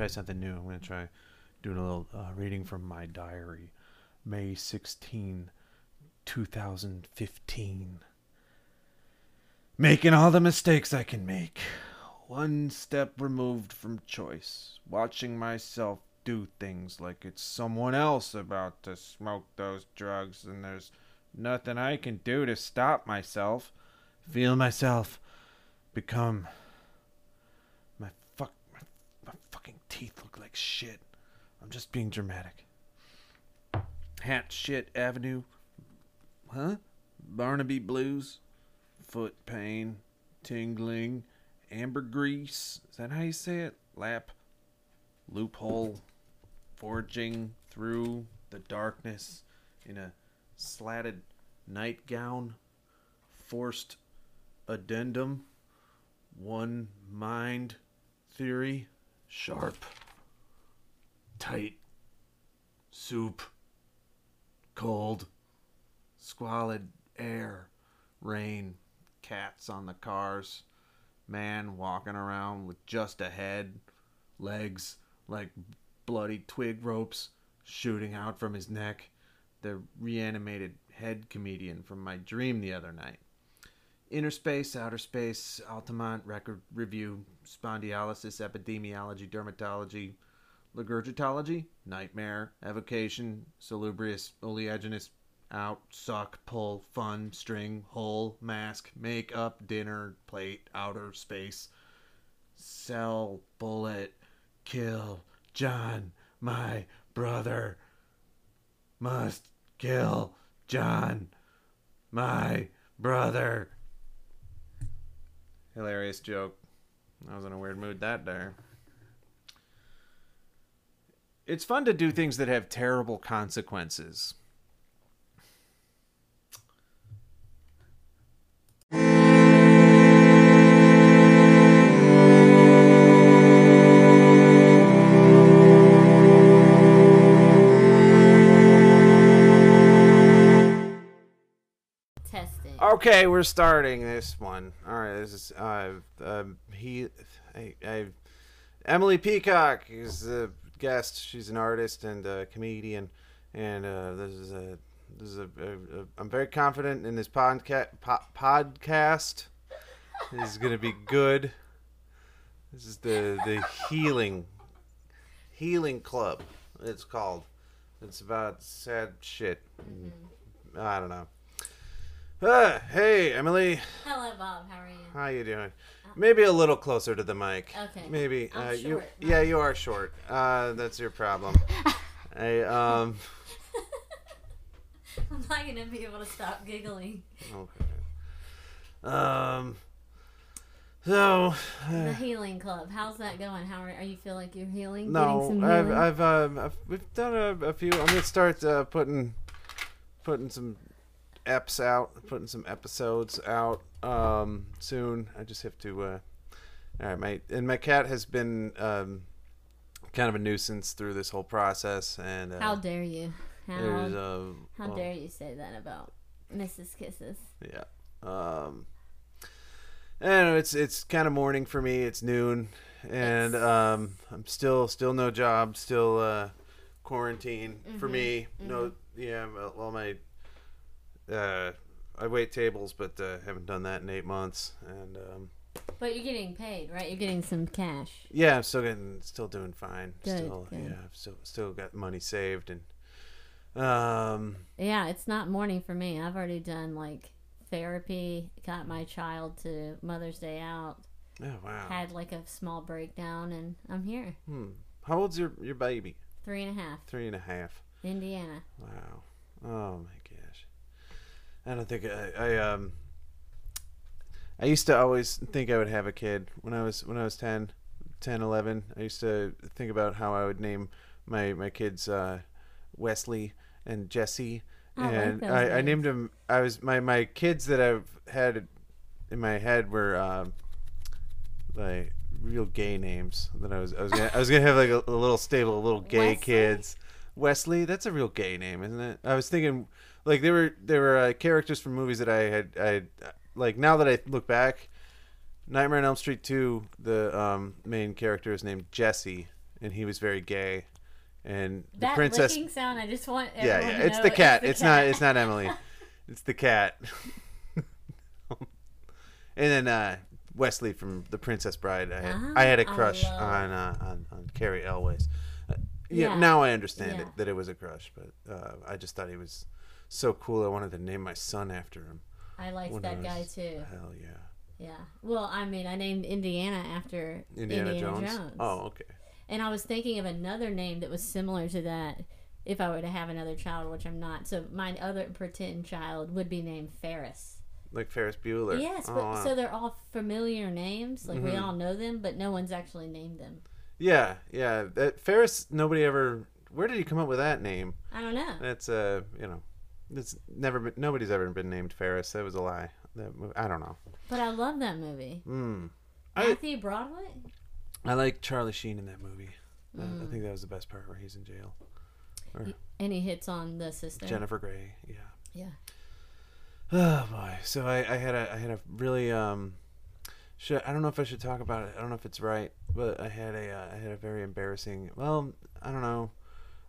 try something new. I'm gonna try doing a little uh, reading from my diary, May 16, 2015. Making all the mistakes I can make, one step removed from choice, watching myself do things like it's someone else about to smoke those drugs, and there's nothing I can do to stop myself. Feel myself become my fuck my, my fucking teeth look like shit. I'm just being dramatic. Hat shit avenue. Huh? Barnaby blues. Foot pain. Tingling. Ambergris. Is that how you say it? Lap. Loophole. Forging through the darkness in a slatted nightgown. Forced addendum. One mind theory. Sharp. Tight. Soup. Cold. Squalid air. Rain. Cats on the cars. Man walking around with just a head. Legs like bloody twig ropes shooting out from his neck. The reanimated head comedian from my dream the other night. Inner space, outer space, Altamont record review, spondylosis, epidemiology, dermatology, ligurgitology, nightmare, evocation, salubrious, oleaginous, out, suck, pull, fun, string, hole, mask, make up, dinner, plate, outer space, cell, bullet, kill, John, my brother, must kill John, my brother. Hilarious joke. I was in a weird mood that day. It's fun to do things that have terrible consequences. Okay, we're starting this one. All right, this is uh, um, he, I, I, Emily Peacock is the guest. She's an artist and a comedian, and uh, this is a this is a, a, a I'm very confident in this podca- po- podcast. This is gonna be good. This is the the healing healing club. It's called. It's about sad shit. I don't know. Ah, hey, Emily. Hello, Bob. How are you? How you doing? Maybe a little closer to the mic. Okay. Maybe. I'm uh, you. short, Yeah, you are short. Uh, that's your problem. I um. I'm not gonna be able to stop giggling. Okay. Um. So. The healing club. How's that going? How are, are you feel like you're healing? No, Getting some I've healing? I've, um, I've we've done a, a few. I'm gonna start uh, putting putting some eps out, putting some episodes out um, soon. I just have to. Uh, all right, my and my cat has been um, kind of a nuisance through this whole process, and uh, How dare you? How, uh, how well, dare you say that about Mrs. Kisses? Yeah. Um I know, it's it's kind of morning for me. It's noon and It's- um I'm still still no job, still uh quarantine for Mhm, me. No yeah, well my uh I wait tables but uh, haven't done that in 8 months and um But you're getting paid, right? You're getting some cash. yeah, I'm still getting still doing fine. Good, still good. yeah, I've still still got money saved and um Yeah, it's not morning for me. I've already done like therapy, got my child to Mother's Day out, oh wow. had like a small breakdown, and I'm here. Hmm. How old's your your baby? Three and a half, Three and a half. Indiana. Wow. Oh my. I don't think I, I um I used to always think I would have a kid when I was when I was 10, 10 11. I used to think about how I would name my my kids uh Wesley and Jesse I like and those I, I named them I was my my kids that I've had in my head were um like real gay names that I was I was gonna, I was gonna have like a, a little stable of little gay Wesley? kids. Wesley, that's a real gay name, isn't it? I was thinking like they were they were uh, characters from movies that I had I like now that I look back, Nightmare on Elm Street two, the um, main character is named Jesse, and he was very gay. And the that princess, licking sound, I just want yeah, yeah, it's the cat. It's, not. cat. It's not Emily. it's the cat. and then uh, Wesley from The Princess Bride. I had, I had a Ah, crush love- on, uh, on on Cary Elwes. Uh, yeah, Yeah. now I understand Yeah. it that it was a crush, but uh, I just thought he was so cool. I wanted to name my son after him. I liked that I guy too. Hell yeah, Yeah. Well, I mean, I named Indiana after Indiana, Indiana, Jones. Jones. Oh, okay. And I was thinking of another name that was similar to that if I were to have another child, which I'm not. So my other pretend child would be named Ferris. Like Ferris Bueller. Yes, Oh, but wow. so they're all familiar names. Like we Mhm. all know them, but no one's actually named them. yeah, yeah. That Ferris. Nobody ever. Where did he come up with that name? I don't know. That's uh, you know, it's never been. Nobody's ever been named Ferris. That was a lie. That I don't know. But I love that movie. Mm. I Matthew Broderick? I like Charlie Sheen in that movie. Uh, I Mm. think that was the best part where he's in jail. And he hits on the sister. Jennifer Grey. Yeah. Yeah. Oh boy. So I, I had a I had a really um. Should, I don't know if I should talk about it. I don't know if it's right, but I had a uh, I had a very embarrassing. Well, I don't know.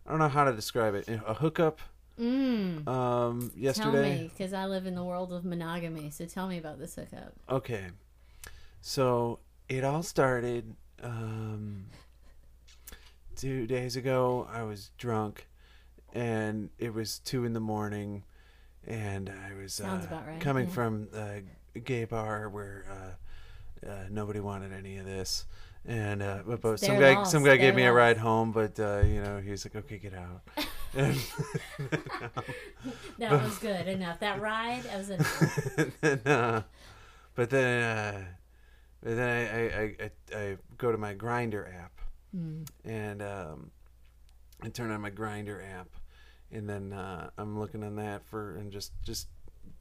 I don't know how to describe it. A hookup Mm. um Tell yesterday. me, because I live in the world of monogamy. So tell me about this hookup. Okay. So it all started um, two days ago. I was drunk, and it was two in the morning, and I was uh, right, coming yeah. from a gay bar where uh, uh, nobody wanted any of this. And uh, but, but some guy, some guy gave me a ride home, but uh, you know he's like, okay, get out. And- That was good enough. That ride, that was enough. then, uh, but then, uh, but then I, I, I, I, I go to my Grindr app Mm. and um, I turn on my Grindr app, and then uh, I'm looking on that for and just just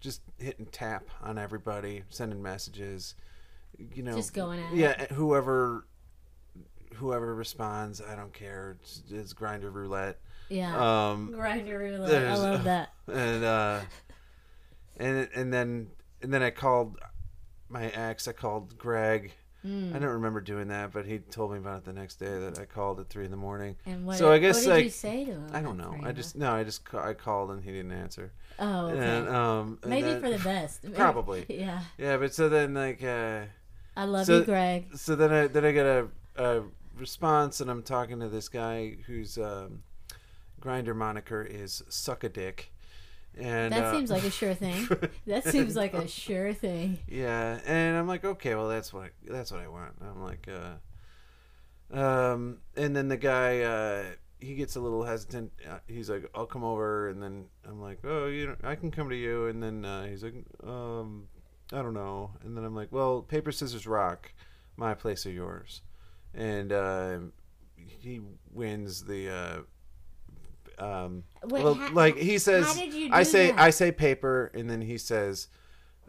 just hitting tap on everybody, sending messages, you know, Just going at it. yeah, whoever whoever responds, I don't care. It's, it's Grindr roulette. Yeah. Um, Grindr roulette. I love that. and uh and and then and then I called my ex. I called Greg. Mm. I don't remember doing that, but he told me about it the next day that I called at three in the morning. And what, So I guess, what did like, you say to him? I don't know. I just no. I just I called and he didn't answer. Oh, okay. And um and Maybe for the best. Probably. Yeah. yeah. But so then like uh I love So- you, Greg. so then I then I get a, a response and I'm talking to this guy whose um, Grindr moniker is suck a dick. And That uh, seems like a sure thing. That seems like a sure thing. Yeah, and I'm like, okay, well, that's what that's what I want. I'm like, uh, um, and then the guy, uh, he gets a little hesitant. Uh, He's like, I'll come over, and then I'm like, oh, you, know, I can come to you, and then uh, he's like, um, I don't know, and then I'm like, well, paper scissors rock, my place or yours, and uh, he wins the. Uh, um, Wait, well, like he says, how did you I say that? I say paper, and then he says,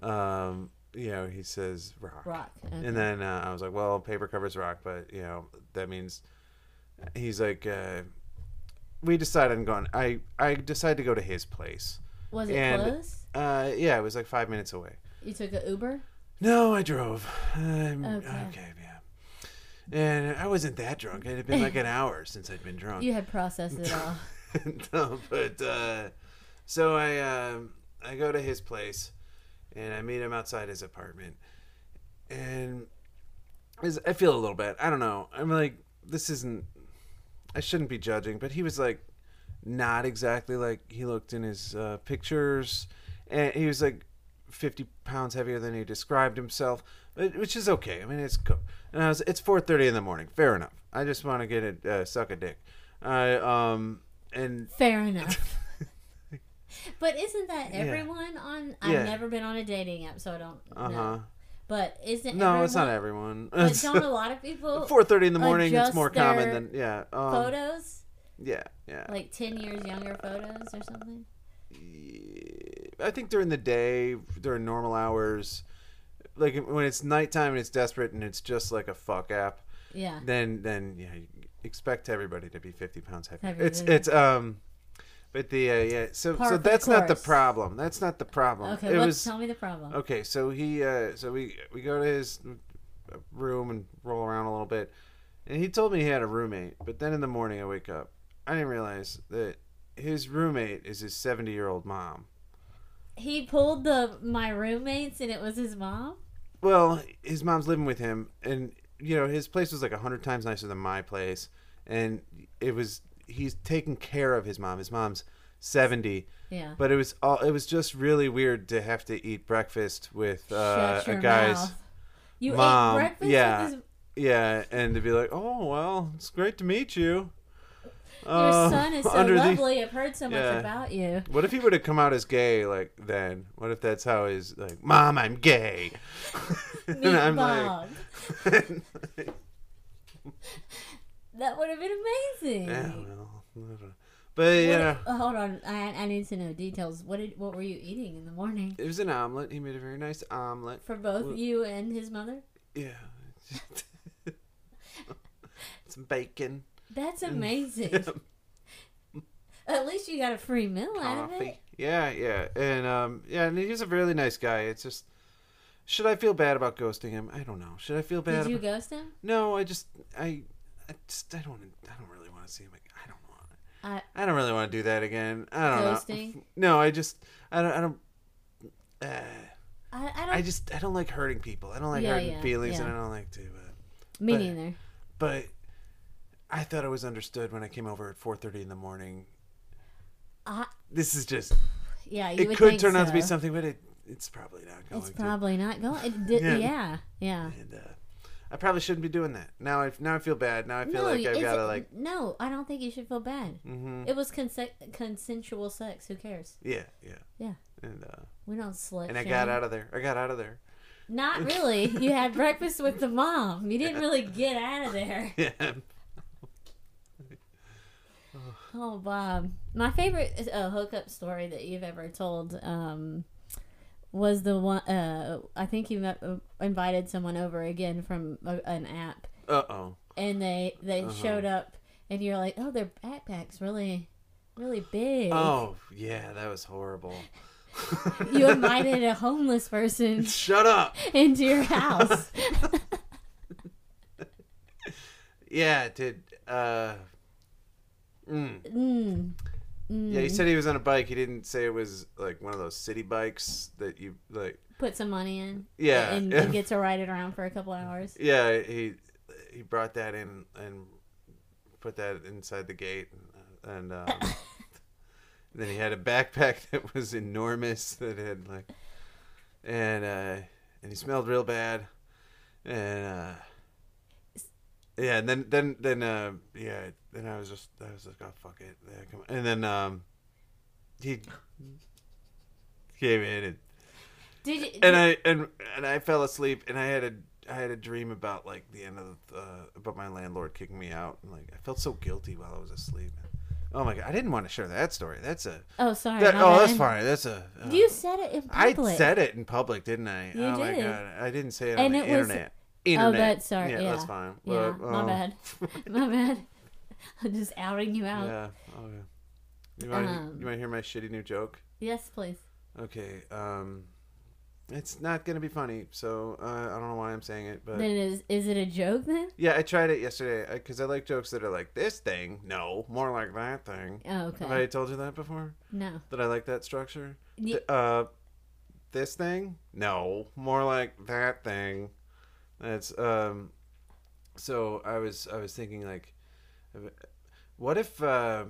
um, you know, he says rock. Rock. Okay. And then uh, I was like, well, paper covers rock, but you know that means he's like, uh, we decided on going. I I decided to go to his place. Was it and- close? Uh, yeah, it was like five minutes away. You took an Uber? No, I drove. Um, Okay. okay, yeah. And I wasn't that drunk. It had been like an hour since I'd been drunk. You had processed it all. no, but uh, so I um, I go to his place, and I meet him outside his apartment, and I feel a little bad. I don't know. I'm like, this isn't. I shouldn't be judging, but he was like, not exactly like he looked in his uh, pictures, and he was like, fifty pounds heavier than he described himself, which is okay. I mean, it's cool. And I was, it's four thirty in the morning. Fair enough. I just want to get it, uh, suck a dick. I um and Fair enough. but isn't that Yeah. everyone on? I've never been on a dating app, so I don't uh huh. know. But isn't No, it's not everyone- everyone. But don't a lot of people Four thirty in the morning. It's more common than yeah. Um, photos Yeah, yeah. like ten years younger photos or something? I think during the day, during normal hours, like when it's nighttime and it's desperate and it's just like a fuck app, Yeah. then then yeah, you expect everybody to be fifty pounds heavier. Heavier It's it's um, but the uh, yeah. So Par so the that's not the problem. That's not the problem. Okay, it was tell me the problem. Okay, so he, uh, so we we go to his room and roll around a little bit, and he told me he had a roommate. But then in the morning, I wake up, I didn't realize that his roommate is his seventy-year-old mom. He pulled the my roommates, and it was his mom. Well, his mom's living with him, and you know his place was like a hundred times nicer than my place, and it was he's taking care of his mom. His mom's seventy, Yeah. but it was all it was just really weird to have to eat breakfast with uh, a guy's mouth. You mom, ate breakfast yeah. with his, yeah, and to be like, oh well, it's great to meet you. Your Uh, son is so under the- lovely. I've heard so much Yeah. about you. What if he would have come out as gay like then? What if that's how he's like, Mom, I'm gay. and I'm Bob. like, that would have been amazing. yeah, well, I don't know. but you What- know, oh, hold on, I, I need to know details. What did what were you eating in the morning it was an omelet. He made a very nice omelet. for both Well- you and his mother? Yeah. Some bacon. That's amazing. At least you got a free meal out of Coffee. it. Yeah, yeah. And um yeah, and he's a really nice guy. It's just should I feel bad about ghosting him? I don't know. Should I feel bad? Did you about- ghost him? No, I just I I just I don't I don't really want to see him. Like, I don't want I I don't really want to do that again. I don't know. Ghosting? No, I just I don't I don't uh, I, I don't. I just I don't like hurting people. I don't like Yeah, hurting yeah, feelings and. I don't like to uh, me but- neither. but I thought it was understood when I came over at 4:30 in the morning. I, This is just yeah, you it could turn out to be something, but it it's probably not going It's to. probably not going. It Yeah. yeah. yeah, and uh, I probably shouldn't be doing that. Now I now I feel bad. Now I feel like I've got to like No, I don't think you should feel bad. hmm It was conse- consensual sex. Who cares? yeah, yeah. Yeah. And uh We don't slut. and I got out of there. I got out of there. Not really. You had breakfast with the mom. You didn't really get out of there. Yeah. Oh, Bob. My favorite uh, hookup story that you've ever told um, was the one. Uh, I think you met, uh, invited someone over again from a, an app, Uh-oh. and they they Uh-huh. showed up, and you're like, "Oh, their backpack's really, really big." Oh, yeah, that was horrible. You invited a homeless person Shut up. into your house. Yeah, did. Uh mm. mm. Mm. Yeah, he said he was on a bike. He didn't say it was like one of those city bikes that you like. Put some money in. Yeah, And, and get to ride it around for a couple hours. Yeah, he he brought that in and put that inside the gate, and, um, then he had a backpack that was enormous that had like, and uh, and he smelled real bad, and uh, yeah, and then then then uh, yeah, then I was just I was like, oh fuck it, yeah, come on. and then um, he came in and Did you? and I and and I fell asleep, and I had a I had a dream about like the end of the, uh, about my landlord kicking me out, and like I felt so guilty while I was asleep. Oh my god, I didn't want to share that story. That's a oh, sorry. that, oh that's fine. That's a uh, You said it in I said it in public, didn't I? You oh my god, I didn't say it And on the it was- internet. Oh, Internet. that's sorry. Yeah, that's fine. Yeah, But, my oh, bad. My bad. I'm just outing you out. Yeah. Oh yeah. You want Um, you want to hear my shitty new joke? Yes, please. Okay. Um, it's not gonna be funny, so uh, I don't know why I'm saying it, but. Then is is it a joke then? Yeah, I tried it yesterday because I like jokes that are like this thing. No, more like that thing. Oh, okay. Have I told you that before? No. That I like that structure. Ye- Th- uh, this thing? No, more like that thing. That's um. So I was I was thinking like, what if uh,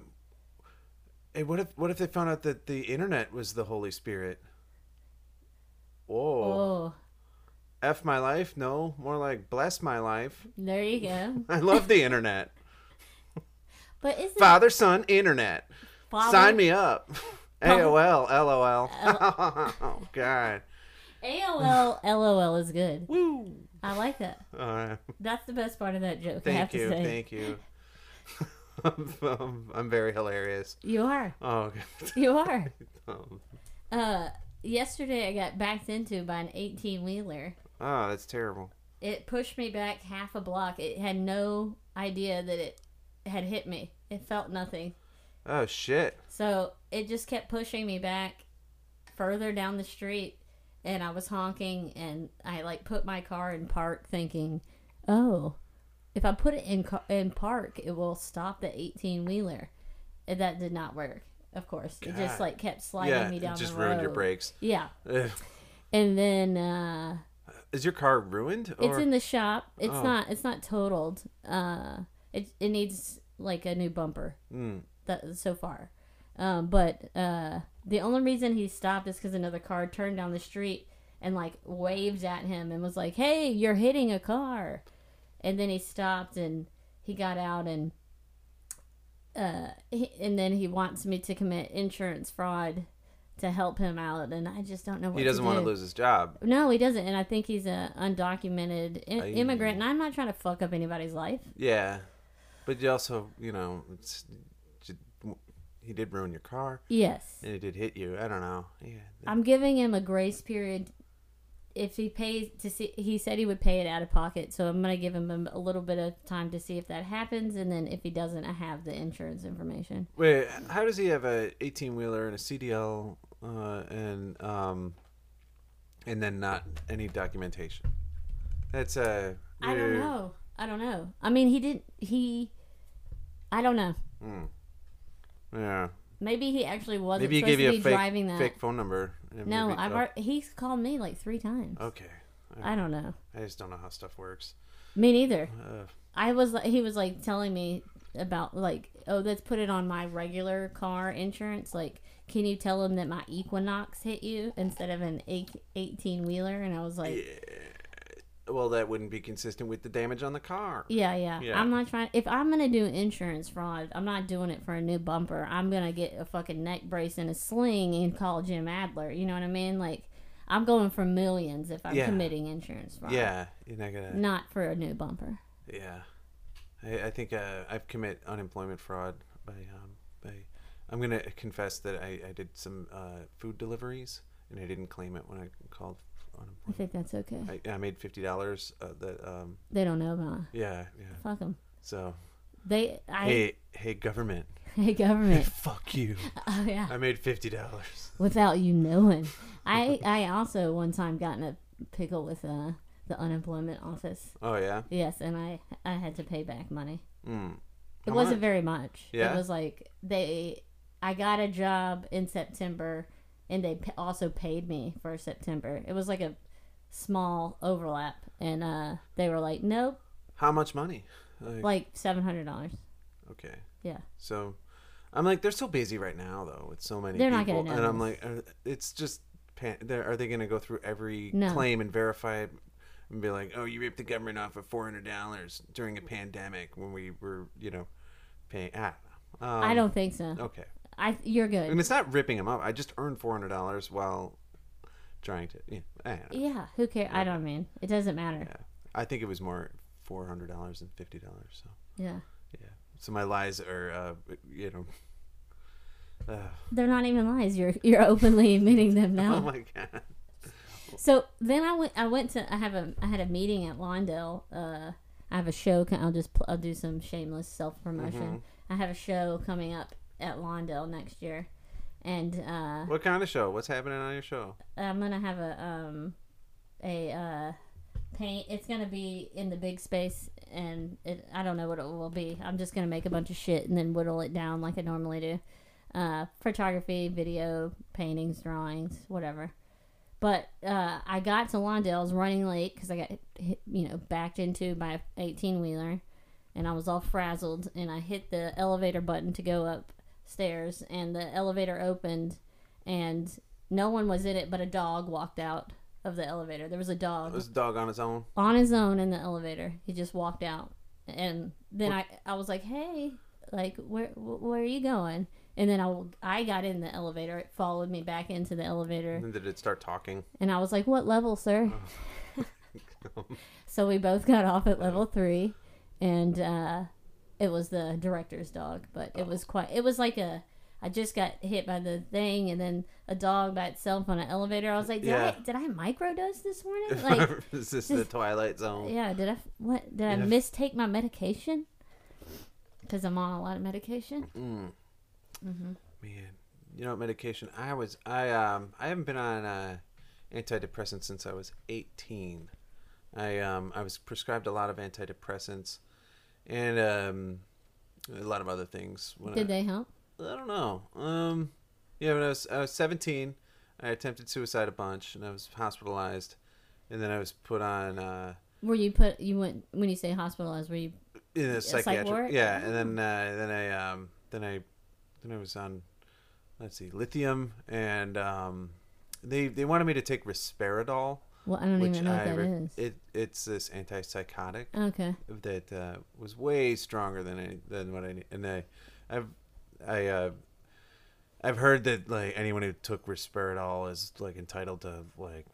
hey, what if what if they found out that the internet was the Holy Spirit? Whoa. Oh, F my life? No, more like bless my life. there you go. I love the internet. But isn't Father, son, internet. Father- Sign me up. Father- AOL, LOL. oh God. AOL LOL is good. Woo. I like that. Uh, That's the best part of that joke. I have thank to you, say. thank you. I'm, I'm very hilarious. You are. Oh, You are. um, Uh, yesterday I got backed into by an 18 wheeler. oh, that's terrible. It pushed me back half a block. It had no idea that it had hit me. It felt nothing. Oh shit. So it just kept pushing me back further down the street and I was honking and I like put my car in park thinking, "Oh, if I put it in ca- in park, it will stop the eighteen wheeler. And that did not work. Of course, it just like kept sliding yeah, me down it just the road. ruined your brakes. Yeah, Ugh. and then uh, Is your car ruined? it's in the shop. It's Oh. not. It's not totaled. Uh, it it needs like a new bumper. Mm. that so far. Um, but uh, the only reason he stopped is because another car turned down the street and like waved at him and was like, "Hey, you're hitting a car," and then he stopped and he got out and uh, he, and then he wants me to commit insurance fraud to help him out, and I just don't know what He doesn't to want to lose his job. No, he doesn't, and I think he's a undocumented I- immigrant, and I'm not trying to fuck up anybody's life. Yeah, but you also, you know, it's, he did ruin your car Yes. and he did hit you. I don't know. Yeah. I'm giving him a grace period. If he pays to see, he said he would pay it out of pocket, so I'm gonna give him a, a little bit of time to see if that happens, and then if he doesn't, I have the insurance information. Wait, how does he have a 18 wheeler and a CDL uh, and um, and then not any documentation? That's uh. I don't know. I don't know. I mean, he didn't. He, I don't know. Mm. Yeah. Maybe he actually wasn't Maybe he supposed gave you to a be fake driving that. fake phone number. and no, maybe- I've oh, already, he's called me like three times. Okay. I don't know. I just don't know how stuff works. Me neither. Uh, I was like, he was like telling me about like, oh, let's put it on my regular car insurance. Like, can you tell him that my Equinox hit you instead of an eighteen wheeler? And I was like, well, that wouldn't be consistent with the damage on the car. yeah, yeah, Yeah. I'm not trying. If I'm gonna do insurance fraud, I'm not doing it for a new bumper. I'm gonna get a fucking neck brace and a sling and call Jim Adler. You know what I mean? Like, I'm going for millions if I'm Yeah. committing insurance fraud. Yeah, you're not gonna. Not for a new bumper. Yeah, I, I think uh, I've commit unemployment fraud by um by. I'm gonna confess that I, I did some uh, food deliveries and I didn't claim it when I called I think that's okay. I, I made fifty dollars. Uh, that um They don't know about. yeah yeah. Fuck them. So They. I. hey hey government, Hey, government. fuck you. Oh yeah. I made fifty dollars. Without you knowing. I I also one time got in a pickle with uh, the unemployment office. Oh yeah. Yes, and I I had to pay back money. Mm. It wasn't much? very much. Yeah? It was like they I got a job in September and they pa- also paid me for September. It was like a small overlap and uh they were like, "Nope, How much money? Like, like $700." okay. Yeah. So, I'm like, they're so busy right now, though, with so many They're not people, gonna and I'm like, are, it's just, pan- are they going to go through every No. claim and verify it, and be like, oh, you ripped the government off of four hundred dollars during a pandemic when we were, you know, paying? I don't know. Um, I don't think so. Okay, I you're good. and it's not ripping them up. I just earned four hundred dollars while trying to. Yeah, don't know. yeah, who cares? I don't mean. It doesn't matter. Yeah, I think it was more four hundred dollars than fifty dollars. So. Yeah. Yeah. So my lies are, uh, you know. Uh, They're not even lies. You're you're openly admitting them now. Oh my god. So then I went. I went to. I have a. I had a meeting at Lawndale. Uh, I have a show. I'll just. I'll do some shameless self promotion. I have a show coming up at Lawndale next year, and uh, What kind of show? What's happening on your show? I'm gonna have a um, a uh, paint. It's gonna be in the big space, and it, I don't know what it will be. I'm just gonna make a bunch of shit and then whittle it down like I normally do. Uh, photography, video, paintings, drawings, whatever. But uh, I got to Lawndale. Running late because I got hit, you know backed into my 18 wheeler, and I was all frazzled. And I hit the elevator button to go upstairs, and the elevator opened, and no one was in it, but a dog walked out of the elevator. There was a dog Was a dog on his own? on his own in the elevator. He just walked out, and then I I was like, hey, like where where are you going? And then I I got in the elevator. It followed me back into the elevator, And did it start talking? and I was like, what level, sir? so we both got off at level three, and uh, it was the director's dog, but it was quite. It was like a. I just got hit by the thing, and then a dog by itself on an elevator. I was like, did Yeah. I did I microdose this morning? Like, Is this the Twilight Zone? yeah, did I what did I Yeah. mistake my medication? Because I'm on a lot of medication. Mm. hmm Man, you know what medication? I was I um I haven't been on uh, antidepressants since I was 18. I um I was prescribed a lot of antidepressants, and um, a lot of other things. When Did I, they help? I don't know. Um, yeah, when I was I was 17, I attempted suicide a bunch, and I was hospitalized, and then I was put on uh, Were you put? You went when you say hospitalized? Were you? in a psych psychiatric. ward? Yeah, and then uh, then I um, then I then I was on let's see lithium, and um, they they wanted me to take Risperdal, Well, I don't even know what I that re- is. it it's this antipsychotic. Okay. that uh, was way stronger than I, than what I need. And I, I've I uh, I've heard that like anyone who took Risperdal is like entitled to like.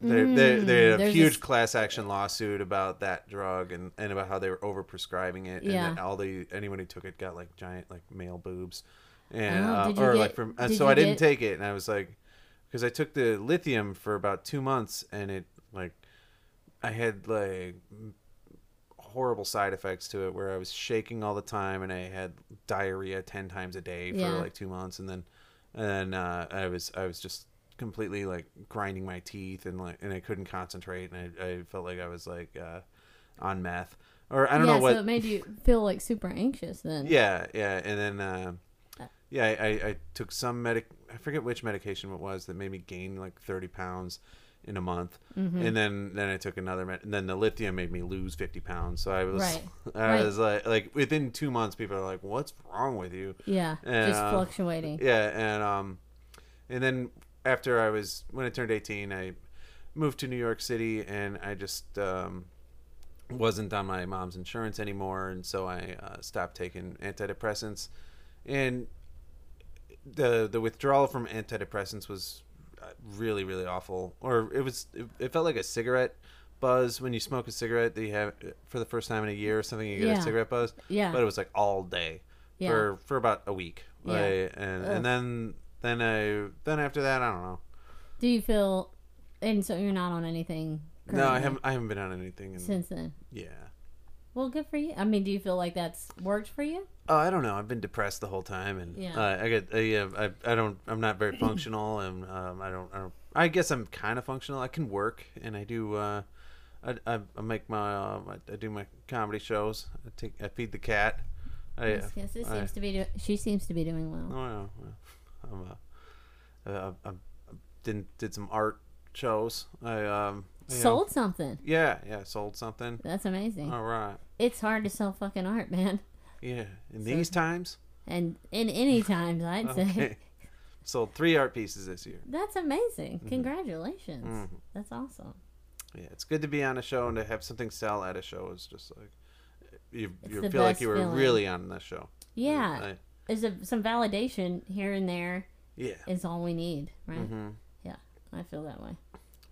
They they they had a Mm, there's huge this- class action lawsuit about that drug and, and about how they were over prescribing it Yeah. and that all the anyone who took it got like giant like male boobs and Oh, uh, did you or get- like from uh, did so you I didn't get- take it and I was like because I took the lithium for about two months and it like I had like horrible side effects to it where I was shaking all the time and I had diarrhea 10 times a day for Yeah. like 2 months and then and then uh, I was I was just completely like grinding my teeth and like and I couldn't concentrate and I, I felt like I was like uh, on meth or I don't yeah, know what so it made you feel like super anxious then. yeah, yeah, and then uh, yeah, I, I, I took some medic. I forget which medication it was that made me gain like thirty pounds in a month, Mm-hmm. and then then I took another med. And then the lithium made me lose fifty pounds. So I was Right. I Right. was like like within two months, people are like, "What's wrong with you?" Yeah. And, just uh, fluctuating. Yeah, and um, and then after I was when I turned eighteen, I moved to New York City, and I just um, wasn't on my mom's insurance anymore, and so I uh, stopped taking antidepressants, and the the withdrawal from antidepressants was uh, really really awful, or it was it, it felt like a cigarette buzz when you smoke a cigarette that you have for the first time in a year or something you get Yeah. a cigarette buzz Yeah. but it was like all day Yeah. for for about a week Yeah. like, and Ugh. and then then I then after that I don't know Do you feel? And so you're not on anything. no I haven't I haven't been on anything and since then. yeah Well, good for you. I mean, do you feel like that's worked for you? Oh, I don't know. I've been depressed the whole time, and Yeah. uh, I get, uh, yeah, I, I don't, I'm not very functional, and um, I don't, I don't, I guess I'm kind of functional. I can work, and I do, uh, I, I, I make my, uh, I, do my comedy shows. I take, I feed the cat. I, Yes, yes, it I- seems to be. Do- she seems to be doing well. Oh, yeah, I'm, uh, uh, I, I did did some art shows. I um you know- Sold something. yeah, yeah, sold something. That's amazing. All right. It's hard to sell fucking art, man. Yeah, in So- these times. And in any times, I'd say Sold three art pieces this year. that's amazing. Congratulations. Mhm. That's awesome. Yeah, it's good to be on a show and to have something sell at a show is just like you, you feel like you were feeling. really on the show. Yeah, I- is a, some validation here and there yeah. is all we need, right? hmm Yeah, I feel that way.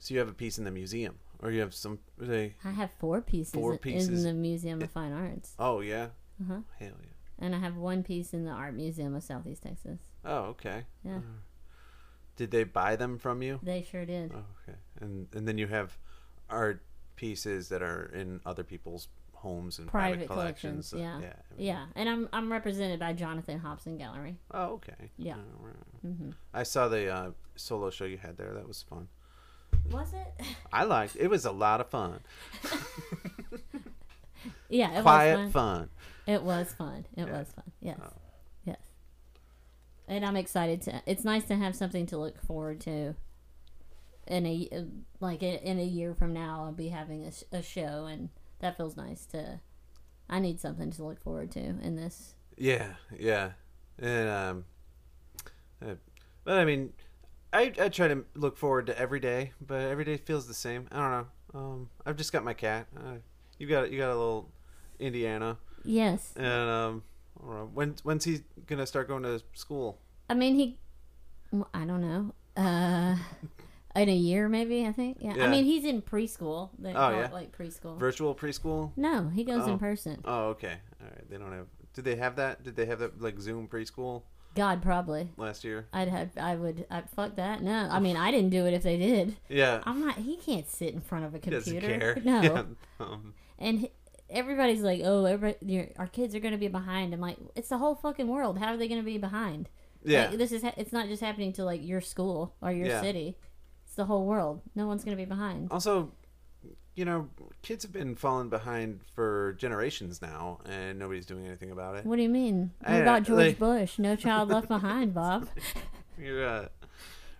So you have a piece in the museum, or you have some? They, I have four pieces, Four in- pieces. in the Museum of Fine Arts, oh yeah, uh-huh. hell yeah. and I have one piece in the Art Museum of Southeast Texas. Oh okay. Yeah. Uh, did they buy them from you? They sure did. Oh, okay. And and then you have art pieces that are in other people's homes and private, Private collections. collections, uh, yeah. I mean- Yeah, and I'm I'm represented by Jonathan Hopson Gallery. Oh okay. Yeah. Oh, right. hmm I saw the uh, solo show you had there. That was fun. Was it? I liked. It was a lot of fun. yeah, it Quiet was fun. fun. It was fun. It Yeah. was fun. Yes. Oh. Yes. And I'm excited to. It's nice to have something to look forward to. In a like in in a year from now, I'll be having a, a show, and that feels nice to. I need something to look forward to in this. Yeah, yeah, and um, uh, but I mean, I I try to look forward to every day, but every day feels the same. I don't know. Um, I've just got my cat. Uh, you got you got a little Indiana, Yes, and um, I don't know. When when's he gonna start going to school? I mean he. well, I don't know. Uh, in a year maybe I think. Yeah. Yeah. I mean he's in preschool. They Oh, yeah? it like preschool. Virtual preschool? no, he goes Oh. in person. Oh, okay. All right. They don't have. Did they have that? Did they have that like Zoom preschool God, probably. last year? I'd have. I would. I'd fuck that. No, I mean I didn't do it if they did. Yeah. I'm not. He can't sit in front of a computer. care. No. Yeah. Um, And he- everybody's like, "Oh, everybody, your, our kids are going to be behind." I'm like, "It's the whole fucking world. How are they going to be behind?" yeah. Like, this is. Ha- it's not just happening to like your school or your Yeah. city. It's the whole world. No one's going to be behind. Also, you know, kids have been falling behind for generations now, and nobody's doing anything about it. What do you mean? What I- about George like- Bush? No child left behind, Bob. We're uh,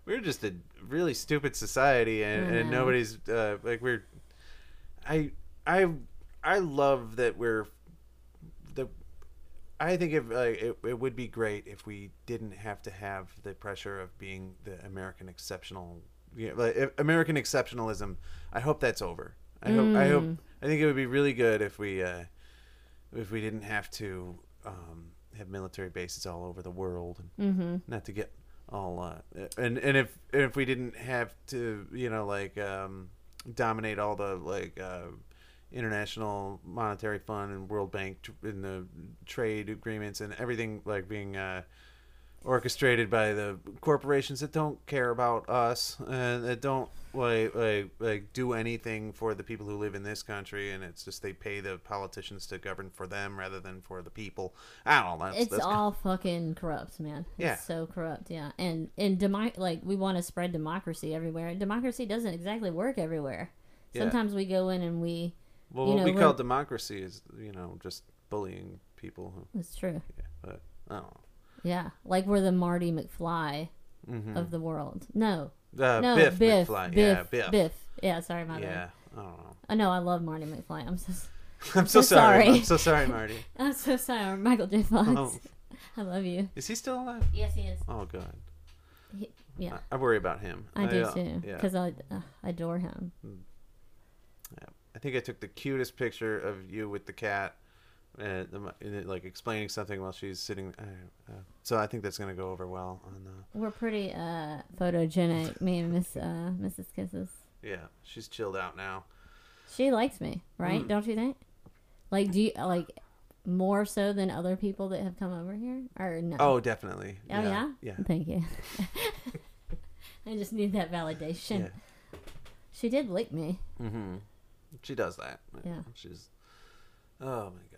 we're just a really stupid society, and, and nobody's uh, like we're. I I I love that we're the. I think if, uh, it it would be great if we didn't have to have the pressure of being the American exceptional. You know, like, American exceptionalism. I hope that's over. I hope. I hope. Mm. I think it would be really good if we uh, if we didn't have to um, have military bases all over the world and Mm-hmm. not to get all uh, and and if if we didn't have to you know like um, dominate all the like uh, international monetary fund and world bank tr- in the trade agreements and everything like being uh, orchestrated by the corporations that don't care about us and that don't like like like do anything for the people who live in this country and it's just they pay the politicians to govern for them rather than for the people i don't know that's, It's that's all fucking corrupt, man. It's Yeah. so corrupt, yeah. And and demo- like we want to spread democracy everywhere. Democracy doesn't exactly work everywhere. Yeah. Sometimes we go in and we. Well, you what know, we we're- call democracy is, you know, just bullying people. Who, It's true. yeah, but I don't Yeah, like we're the Marty McFly know. hmm of the world. No, Uh, no, Biff, Biff, McFly. Biff, yeah, Biff. Biff. Yeah, sorry, my bad. Yeah, I don't know. I know I love Marty McFly. I'm so I'm so, so sorry. sorry. I'm so sorry, Marty. I'm so sorry, Michael J. Fox. Oh, I love you. is he still alive? Yes, he is. Oh, God. He, yeah, I, I worry about him. I do uh, too. Yeah. Because I uh, I adore him. Yeah. I think I took the cutest picture of you with the cat, uh, the, mo- and it, like explaining something while she's sitting. Uh, uh, so I think that's gonna go over well on the. We're pretty uh photogenic, me and Miss uh Mrs. Kisses. Yeah, she's chilled out now. She likes me, right? Mm. Don't you think? Like, do you like more so than other people that have come over here, or no? Oh, definitely. Oh, yeah? Yeah. Thank you. I just need that validation. Yeah. She did lick me. Mm-hmm. She does that. Yeah. She's. Oh my god.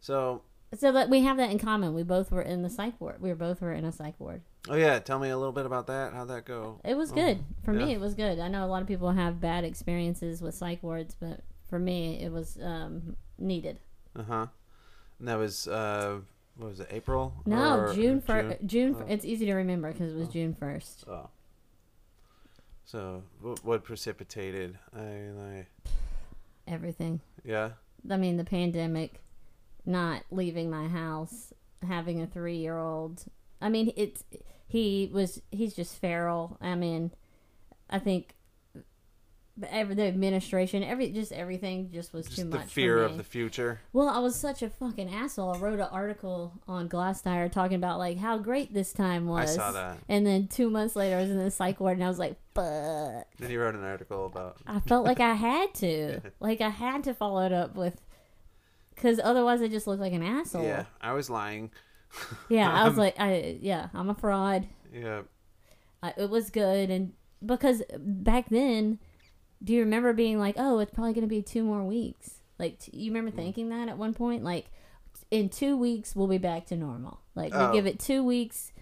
So. So that we have that in common. We both were in the psych ward. We were both were in a psych ward. Oh yeah. Tell me a little bit about that. How'd that go? It was Oh, good for me. It was good. I know a lot of people have bad experiences with psych wards, but for me, it was um, needed. Uh huh. And that was uh, what was it? April? No, Or- June first. June. fir- Oh. It's easy to remember because it was Oh. June first. Oh. So what, what precipitated? I, I Everything. yeah. I mean, the pandemic, not leaving my house, having a three year old. I mean, it's he was he's just feral. I mean, I think the, every, the administration, every just everything just was Just too the much. The fear of the future. Well, I was such a fucking asshole. I wrote an article on Glasstire talking about like how great this time was. I saw that. And then two months later, I was in the psych ward, and I was like, "Fuck!" Then you wrote an article about. I felt like I had to, like I had to follow it up with, because otherwise I just looked like an asshole. Yeah, I was lying. Yeah, I was Um, like, I yeah, I'm a fraud. Yeah. I, it was good, and because back then, do you remember being like, oh, it's probably gonna be two more weeks? Like, t- you Mm. remember thinking that at one point, like, in two weeks we'll be back to normal. Like, we Oh. give it two weeks.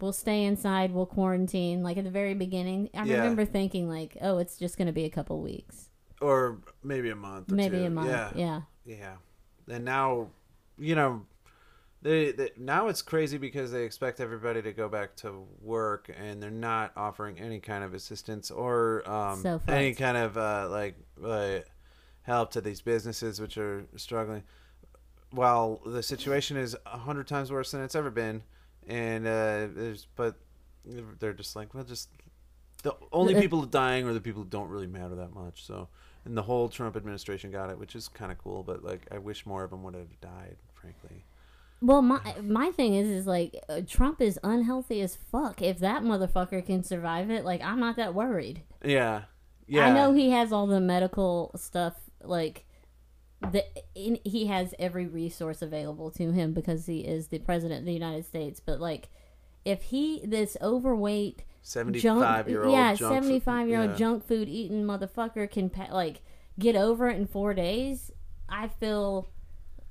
We'll stay inside. We'll quarantine. Like at the very beginning, I Yeah. remember thinking like, "Oh, it's just going to be a couple weeks, Or maybe a month. Or maybe two. a month." Yeah. yeah. Yeah. And now, you know, they, they now it's crazy because they expect everybody to go back to work and they're not offering any kind of assistance or um, So any kind of uh, like uh, help to these businesses which are struggling. While the situation is a hundred times worse than it's ever been, and uh, there's but they're just like, well, just the only people dying are the people who don't really matter that much. So, and the whole Trump administration got it, which is kind of cool. But like, I wish more of them would have died, frankly. Well, my my thing is, is like uh, Trump is unhealthy as fuck. If that motherfucker can survive it, like I'm not that worried. Yeah, yeah. I know he has all the medical stuff, like the in, he has every resource available to him because he is the president of the United States. But like, if he this overweight junk, seventy-five year old. yeah, junk food- seventy five year old yeah. junk food eating motherfucker can pa- like get over it in four days, I feel,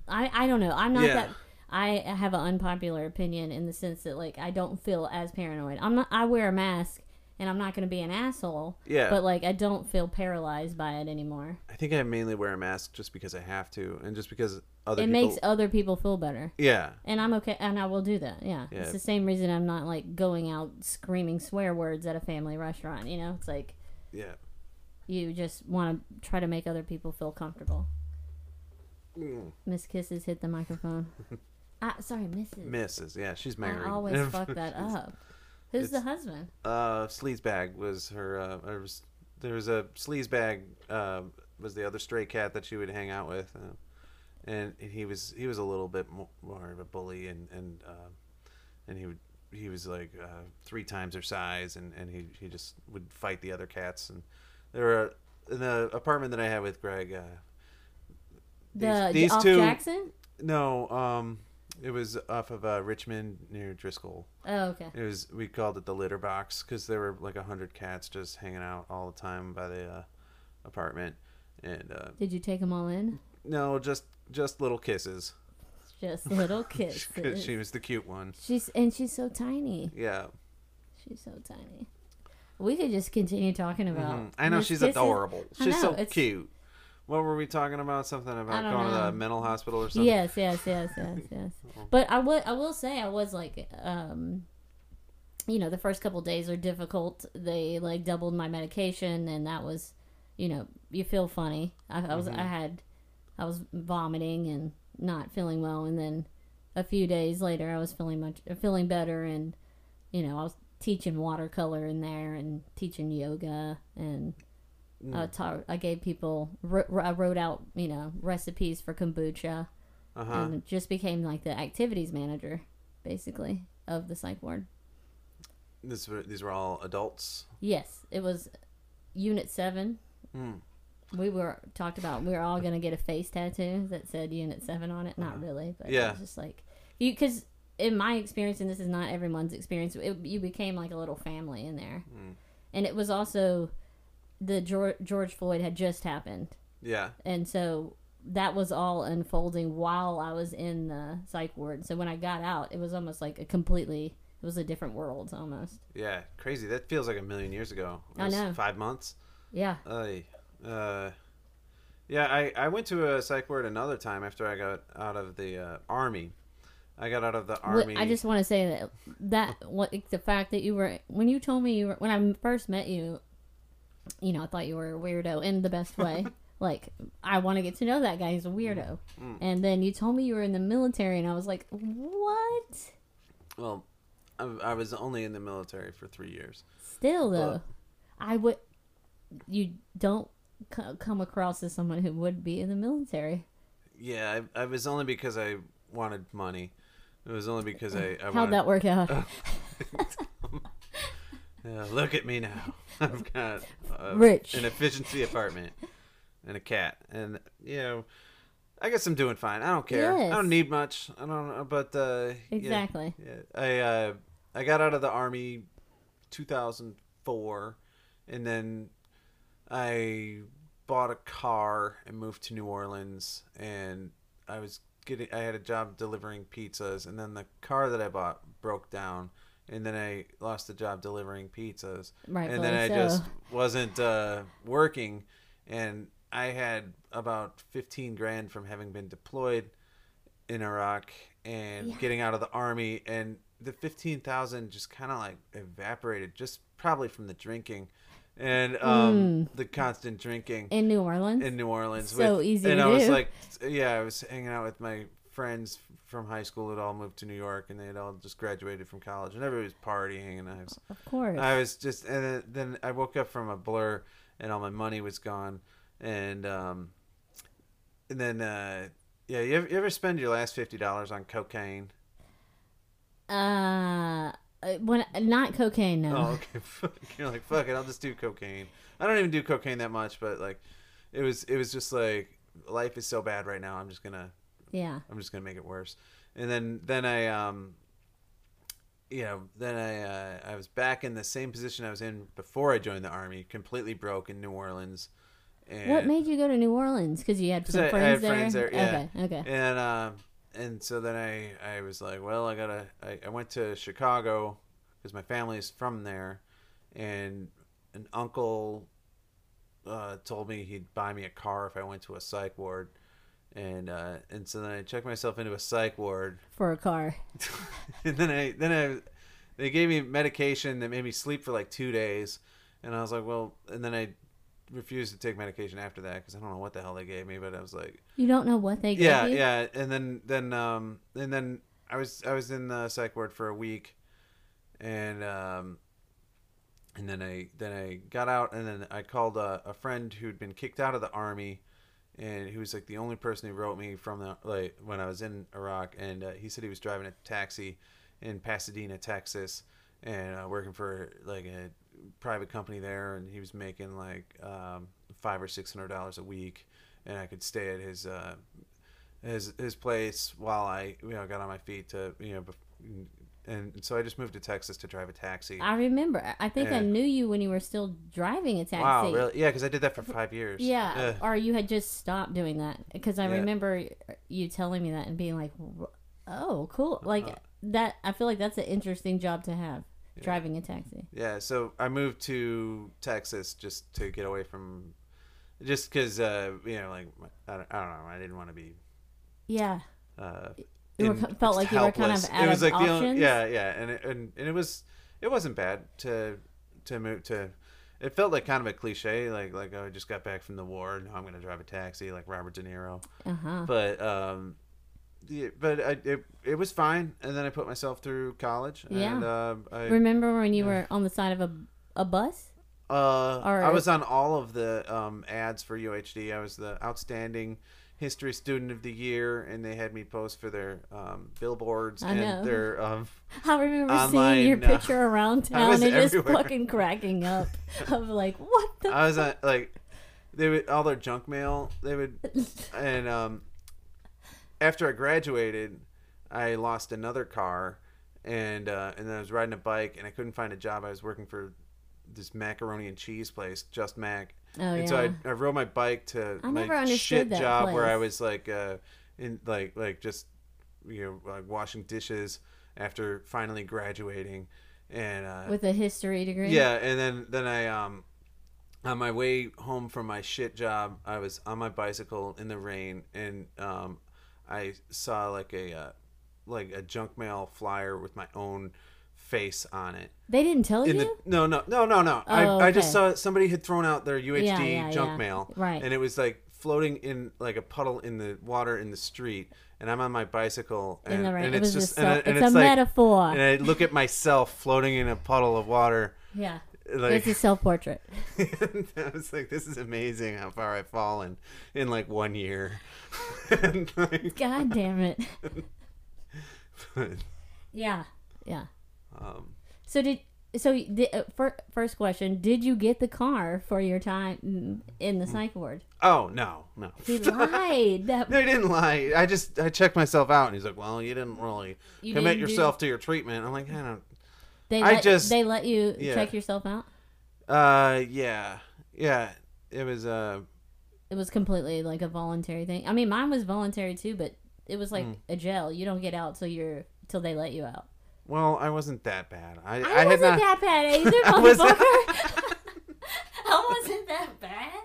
I I don't know. I'm not Yeah. that. I have an unpopular opinion in the sense that like I don't feel as paranoid. I'm not. I wear a mask and I'm not going to be an asshole. Yeah. But like, I don't feel paralyzed by it anymore. I think I mainly wear a mask just because I have to, and just because other it people. makes other people feel better. yeah, And I'm okay, and I will do that. Yeah. Yeah. It's the same reason I'm not like going out screaming swear words at a family restaurant. You know, it's like yeah. you just want to try to make other people feel comfortable. Mm. Miss Kisses hit the microphone. ah, sorry, Mrs. Misses. Yeah, she's married. I always fuck that up. Who's the husband? Uh, Sleazebag was her. Uh, there was there was a Sleazebag. Uh, was the other stray cat that she would hang out with, uh, and he was he was a little bit mo- more of a bully, and and uh, and he would he was like uh, three times her size, and, and he he just would fight the other cats, and there were in the apartment that I had with Greg. Uh, The these two- Jackson? no, um, it was off of uh, Richmond near Driscoll. Oh, okay. It was we called it the litter box because there were like a hundred cats just hanging out all the time by the uh, apartment, and uh, Did you take them all in? no, just just little kisses. Just little kisses. she was the cute one. She's and she's so tiny. Yeah, She's so tiny. We could just continue talking about. Mhm. I know she's Kisses. adorable. She's know, so cute. What were we talking about? Something about going to know. the mental hospital or something? Yes, yes, yes, yes, yes. But I would, I will say, I was like, um, you know, the first couple days are difficult. They like doubled my medication, and that was, you know, you feel funny. I, I was, I had, I was vomiting and not feeling well, and then a few days later, I was feeling much, feeling better, and you know, I was teaching watercolor in there and teaching yoga and I, taught, I gave people I wrote out you know recipes for kombucha Uh huh. and just became like the activities manager basically of the psych ward This were, these were all adults. yes it was unit 7 Mm. we were talked about we were all going to get a face tattoo that said unit 7 on it not really but Yeah. it was just like you because in my experience and this is not everyone's experience it, you became like a little family in there Mm. and it was also the george, george floyd had just happened Yeah. and so that was all unfolding while I was in the psych ward. So when I got out, it was almost like a completely it was a different world almost. Yeah. Crazy. That feels like a million years ago. It I was know. Five months. Yeah. I, uh, yeah, I, I went to a psych ward another time after I got out of the uh, army. I got out of the army. I just want to say that that what the fact that you were when you told me you were when I first met you, you know, I thought you were a weirdo in the best way. like I want to get to know that guy. He's a weirdo. Mm. And then you told me you were in the military, and I was like, what? well, I, I was only in the military for three years. Still though, Well- I would. You don't co- come across as someone who would be in the military. Yeah, I, I was only because I wanted money. It was only because I, I How'd wanted. that work out? Yeah, look at me now. I've got uh, Rich. an efficiency apartment and a cat, and you know, I guess I'm doing fine. I don't care. I don't need much. I don't. But uh, yeah. Exactly. Yeah, I uh, I got out of the army 2004, and then I bought a car and moved to New Orleans, and I was getting I had a job delivering pizzas, and then the car that I bought broke down, and then I lost the job delivering pizzas, Rightfully and then I so. just wasn't uh, working, and I had about 15 grand from having been deployed in Iraq and Yeah. getting out of the army and the 15,000 just kind of like evaporated just probably from the drinking and um, the constant drinking in New Orleans. in New Orleans So with, easy and I was like yeah I was hanging out with my friends from high school that all moved to New York and they had all just graduated from college and everybody was partying and I was of course. I was just, and then, then I woke up from a blur, and all my money was gone, and um, and then uh, yeah, you ever, you ever spend your last fifty dollars on cocaine? uh, uh, when not cocaine, no. Oh, okay. You're like, fuck it, I'll just do cocaine. I don't even do cocaine that much, but like, it was, it was just like, life is so bad right now. I'm just gonna, Yeah. I'm just gonna make it worse. And then, then I, um, you know, then I, uh, I was back in the same position I was in before I joined the army, completely broke in New Orleans. And, What made you go to New Orleans? Because you had some I- I friends, had there? friends there, yeah. Okay. Okay. and um, and so then I, I was like, well, I gotta, I, I went to Chicago because my family is from there, and an uncle uh, told me he'd buy me a car if I went to a psych ward, and uh, and so then I checked myself into a psych ward, For a car. and then I then I they gave me medication that made me sleep for like two days, and I was like, well, and then I refused to take medication after that because I don't know what the hell they gave me, but I was like, You don't know what they gave yeah, you? yeah, and then then um and then I was I was in the psych ward for a week, and um and then I then I got out and then I called a, a friend who'd been kicked out of the army, and he was like the only person who wrote me from the like when I was in Iraq, and uh, he said he was driving a taxi in Pasadena, Texas, and uh, working for like a private company there, and he was making like um, five or six hundred dollars a week, and I could stay at his uh, his his place while I you know got on my feet to you know. And so I just moved to Texas to drive a taxi. I remember. I think I knew you when you were still driving a taxi. Wow, really? Yeah, because I did that for five years. Yeah, Ugh. or you had just stopped doing that because I Yeah. remember you telling me that and being like, "Oh, cool!" Like Uh-huh. that. I feel like that's an interesting job to have, driving a taxi. Yeah, so I moved to Texas just to get away from, just because uh, you know, like I don't, I don't know, I didn't want to be. Yeah, Uh, You were- felt like you were kind of out it was of like the only, yeah, yeah, and it, and and it was it wasn't bad to to move to. It felt like kind of a cliche, like like oh, I just got back from the war, now I'm gonna drive a taxi like Robert De Niro. uh huh. But um, yeah, but I, it it was fine, and then I put myself through college, Yeah. and uh, I Remember when you were on the side of a a bus? Uh, Or- I was on all of the um, ads for UHD. I was the outstanding history student of the year, and they had me post for their um, billboards I and know. their. Um, I remember Online, seeing your uh, picture around I town and just everywhere. fucking cracking up. of like, what the? I was on like they would all their junk mail. They would and um, after I graduated, I lost another car, and uh, and then I was riding a bike, and I couldn't find a job. I was working for this macaroni and cheese place, Just Mac. Oh and yeah. so I, I rode my bike to I my shit job where I was like uh in like like just you know like washing dishes after finally graduating and uh With a history degree. yeah and then then I um on my way home from my shit job I was on my bicycle in the rain and um I saw like a uh, like a junk mail flyer with my own face on it They didn't tell in you. the no no no no no Oh, I, I just saw somebody had thrown out their UHD Yeah, yeah, junk yeah. mail Right. and it was like floating in like a puddle in the water in the street and I'm on my bicycle and, rain. and it it's just and, and it's, it's a like metaphor. and I look at myself floating in a puddle of water yeah. like it's a self portrait. I was like this is amazing how far I've fallen in like one year like, God damn it. Yeah. Yeah. Um, So did so the uh, fir- first question, did you get the car for your time mm, in Mm. the psych ward? oh no no He lied. That No, he didn't lie. I just I checked myself out, and he's like, "Well, you didn't really You commit didn't do- yourself to your treatment." I'm like, I don't. they I let, just- they let you yeah. check yourself out. Uh, yeah, yeah. It was uh, It was completely like a voluntary thing. I mean, mine was voluntary too, but it was Hmm. like a jail. You don't get out till you're till they let you out. Well, I wasn't that bad. I, I, I, wasn't not. that bad either, I was-. I wasn't that bad.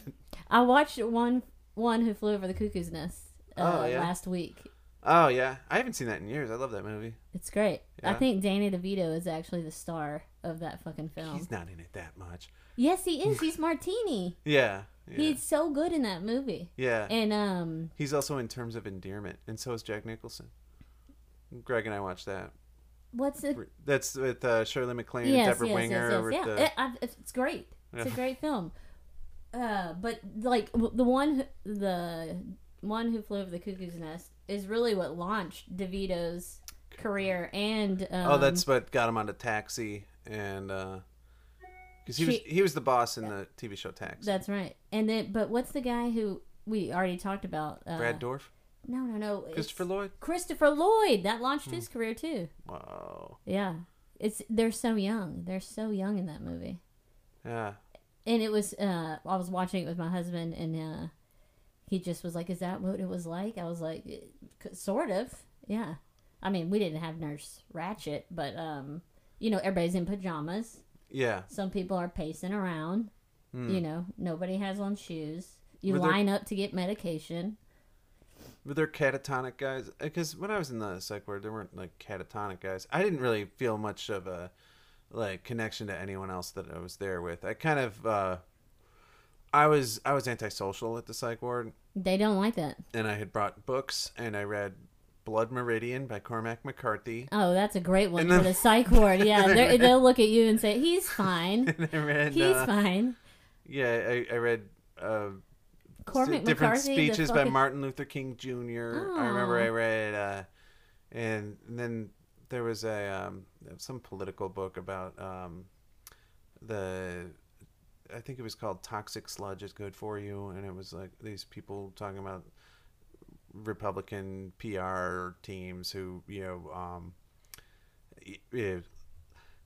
I watched one one who flew over the cuckoo's nest uh, Oh, yeah? last week. oh yeah, I haven't seen that in years. I love that movie. It's great. I think Danny DeVito is actually the star of that fucking film. He's not in it that much. yes, he is. He's Martini. Yeah, yeah, He's so good in that movie. yeah. And um, He's also in Terms of Endearment, and so is Jack Nicholson. Greg and I watched that. what's it? That's with uh, Shirley MacLaine and Yes, Deborah yes, Winger. yes, yes, yeah. the- It- it's great. It's a great film. Uh, but like the one, who- the one who flew over the cuckoo's nest is really what launched DeVito's career and um, oh, that's what got him on the taxi, and Uh... because he was he was the boss in the TV show Taxi. that's right. And then, but what's the guy who we already talked about? Uh, Brad Dourif, No, no, no. it's Christopher Lloyd. Christopher Lloyd that launched his career too. Wow. Yeah, it's they're so young. They're so young in that movie. Yeah. and it was uh i was watching it with my husband and uh he just was like is that what it was like i was like "Eh, sort of yeah i mean we didn't have nurse Ratched but um you know, everybody's in pajamas. Yeah. Some people are pacing around. Hmm. You know, nobody has on shoes. You Were there- line up to get medication. Were there catatonic guys? Because when I was in the psych ward, there weren't like catatonic guys. I didn't really feel much of a like connection to anyone else that I was there with. I kind of, uh, I was I was antisocial at the psych ward, They don't like that. and I had brought books, and I read Blood Meridian by Cormac McCarthy. Oh, that's a great one And for the psych ward. Yeah, they're- they'll look at you and say, "He's fine. read, He's uh, fine." yeah, I, I read. Uh, Cormac different McCarthy, speeches by Martin Luther King Jr. I remember Oh. I read, uh, and, and then there was a um, some political book about um, the. I think it was called "Toxic Sludge is Good for You," and it was like these people talking about Republican PR teams who you know um,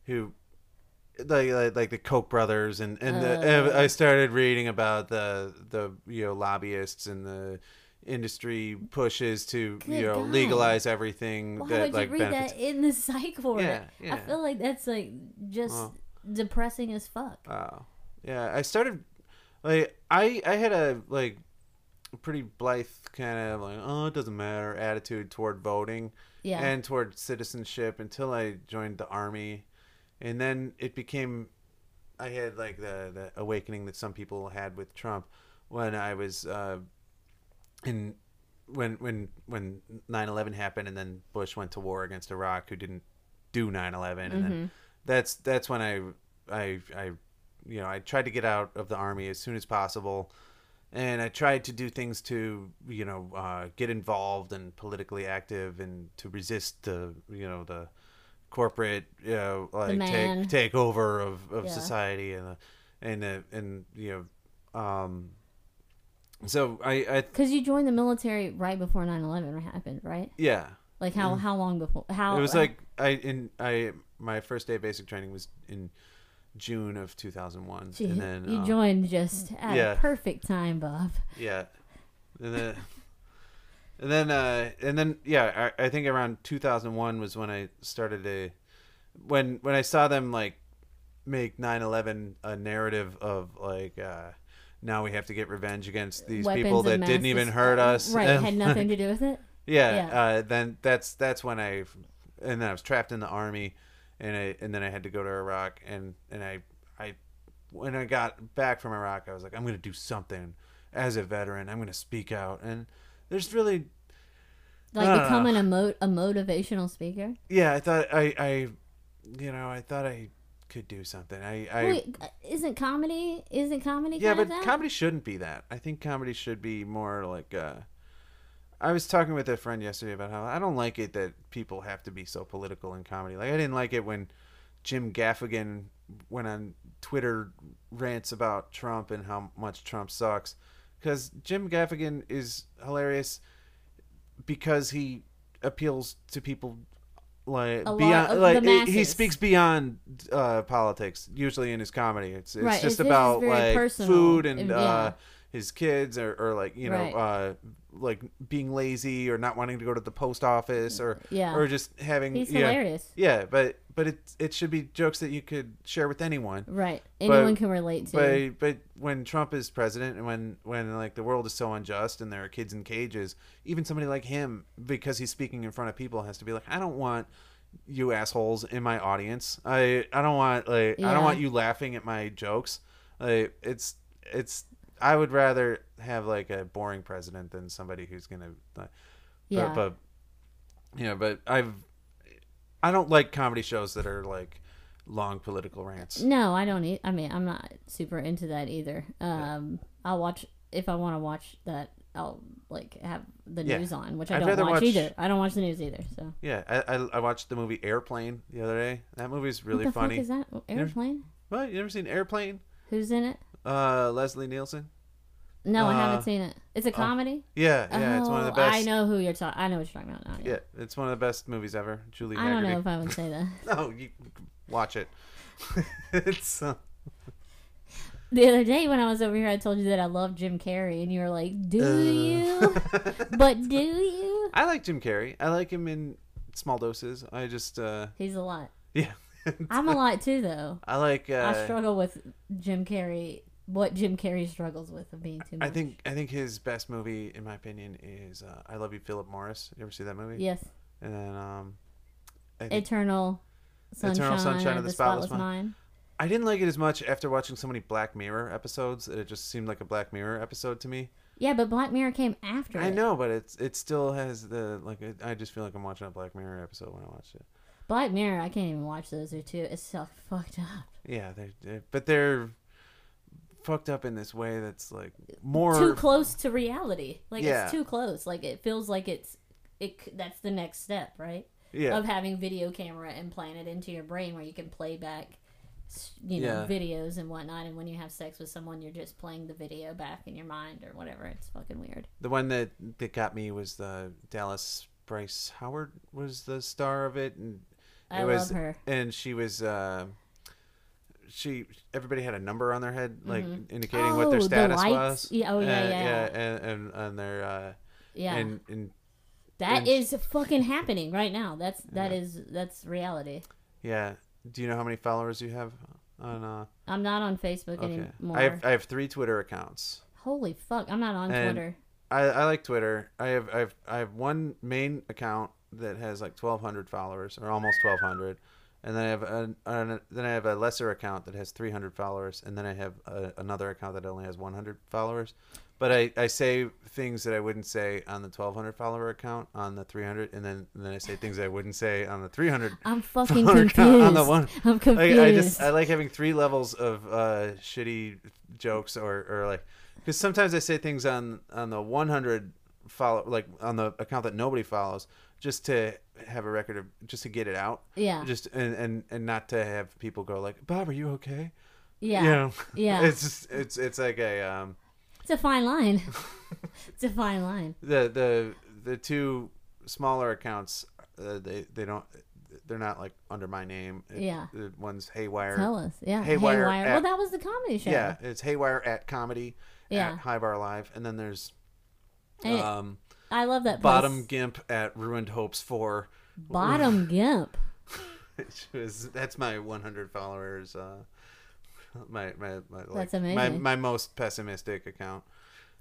who like, like like the Koch brothers and and the, Uh. I started reading about the the you know lobbyists and the industry pushes to you know God. legalize everything Why that would like you read benefits. that in the psych ward? Yeah, I feel like that's like just Well. depressing as fuck. Oh, yeah. I started like I I had a like pretty blithe kind of like oh it doesn't matter attitude toward voting Yeah. and toward citizenship until I joined the army, and then it became I had like the the awakening that some people had with Trump when I was uh, in when when when 9/11 happened and then Bush went to war against Iraq who didn't do 9/11 and then that's that's when I I I you know I tried to get out of the army as soon as possible. And I tried to do things to you know uh, get involved and politically active and to resist the you know the corporate you know like take take over of, of Yeah. society and the, and the, and you know um so I I Because you joined the military right before 9-11 happened, right? yeah Like how how long before? How Mm. it was like I in I my first day of basic training was in June of 2001 Gee, and then you um, joined just at yeah. a perfect time, Bob. Yeah. And then, and then, uh, and then, yeah, I, I think around 2001 was when I started to, when, when I saw them like make 9-11 a narrative of like, uh, now we have to get revenge against these Weapons people that didn't even hurt us. Right, And, had nothing to do with it. yeah, Yeah. Uh, then that's that's when I, and then I was trapped in the army, and I and then I had to go to Iraq, and and I I when I got back from Iraq, I was like, I'm gonna do something as a veteran. I'm gonna speak out, and there's really Like Ah. becoming a mo- a motivational speaker. yeah. I thought I I you know I thought I could do something. I I Wait, uh, isn't comedy? Isn't comedy? yeah, kind but comedy shouldn't be that. I think comedy should be more like uh I was talking with a friend yesterday about how I don't like it that people have to be so political in comedy. Like I didn't like it when Jim Gaffigan went on Twitter rants about Trump and how much Trump sucks cuz Jim Gaffigan is hilarious because he appeals to people like A beyond like the he speaks beyond uh, politics usually in his comedy it's it's Right, just his- about like personal, food and and- uh his kids or, or like you know Right. uh like being lazy or not wanting to go to the post office or Yeah. or just having He's yeah, hilarious. yeah but but it it should be jokes that you could share with anyone Right. Anyone But- can relate to. but but when Trump is president and when when like the world is so unjust and there are kids in cages, even somebody like him, because he's speaking in front of people, has to be like, I don't want you assholes in my audience. I I don't want like I don't want you laughing at my jokes. Like it's it's I would rather have like a boring president than somebody who's gonna. Like, yeah. But, but yeah, but I've I don't like comedy shows that are like long political rants. no, I don't. E- I mean, I'm not super into that either. Um, I'll watch if I want to watch that. I'll like have the Yeah. news on, which I I'd don't watch, watch- either. I don't watch the news either. So Yeah, I, I I watched the movie Airplane the other day. That movie's really what the funny. fuck is that? Airplane? What? You never seen Airplane? Who's in it? Uh, Leslie Nielsen. No, I Uh, haven't seen it. It's a comedy. Yeah, yeah, it's one of the Oh, best. I know who you're talking. I know what you're talking about now. Yeah, it's one of the best movies ever. Julie I don't know if I would say that. No, you watch it. it's uh, The other day when I was over here, I told you that I love Jim Carrey, and you were like, "Do Uh. you? but do you?" I like Jim Carrey. I like him in small doses. I just uh He's a lot. yeah. I'm a lot too, though. I like. Uh, I struggle with Jim Carrey. What Jim Carrey struggles with of being too much. I think I think his best movie, in my opinion, is uh, "I Love You, Philip Morris." You ever see that movie? yes, And then um, Eternal Sunshine, Eternal Sunshine of the Spotless, Mind. Mind. I didn't like it as much after watching so many Black Mirror episodes. That it just seemed like a Black Mirror episode to me. Yeah, but Black Mirror came after. I it. know, but it's it still has the like. It, I just feel like I'm watching a Black Mirror episode when I watch it. Black Mirror. I can't even watch those or two. It's so fucked up. Yeah, they're, they're but they're fucked up in this way that's like more too close to reality. Like Yeah. it's too close. Like it feels like it's it. That's the next step, right? yeah Of having video camera implanted into your brain where you can play back, you know, Yeah. videos and whatnot. And when you have sex with someone, you're just playing the video back in your mind or whatever. It's fucking weird. The one that that got me was the Dallas Bryce Howard was the star of it, and I it was, love her. And she was, uh, she everybody had a number on their head, like Mhm. indicating Oh, what their status lights? was. Yeah, oh, yeah, Uh, yeah. and and, and their uh, Yeah, and and that and- is fucking happening right now. That's that Yeah. is that's reality. yeah. Do you know how many followers you have on? uh I'm not on Facebook Okay, anymore. I have I have three Twitter accounts. Holy fuck! I'm not on And- Twitter. I, I like Twitter. I have I have I have one main account that has like twelve hundred followers or almost twelve hundred, and then I have an, an then I have a lesser account that has three hundred followers, and then I have a, another account that only has one hundred followers. But I, I say things that I wouldn't say on the twelve hundred follower account on the three hundred, and then and then I say things I wouldn't say on the three hundred. I'm fucking confused. account on the one. I'm Like, confused. I just I like having three levels of uh, shitty jokes or, or like because sometimes I say things on on the 100 follow like on the account that nobody follows just to have a record of just to get it out yeah, just and and and not to have people go like Bob are you okay yeah, you know yeah. it's just it's it's like a um It's a fine line. it's a fine line. the the the two smaller accounts uh, they they don't they're not like under my name It- Yeah. the one's haywire Tell us. Yeah. Haywire Haywire. at- well, that was the comedy show. Yeah, it's Haywire at comedy Yeah. at High Bar Live, and then there's um, I love that. Bottom. Gimp at Ruined Hopes for Bottom Gimp. which was that's my 100 followers. Uh, my my my like, That's my amazing. my most pessimistic account.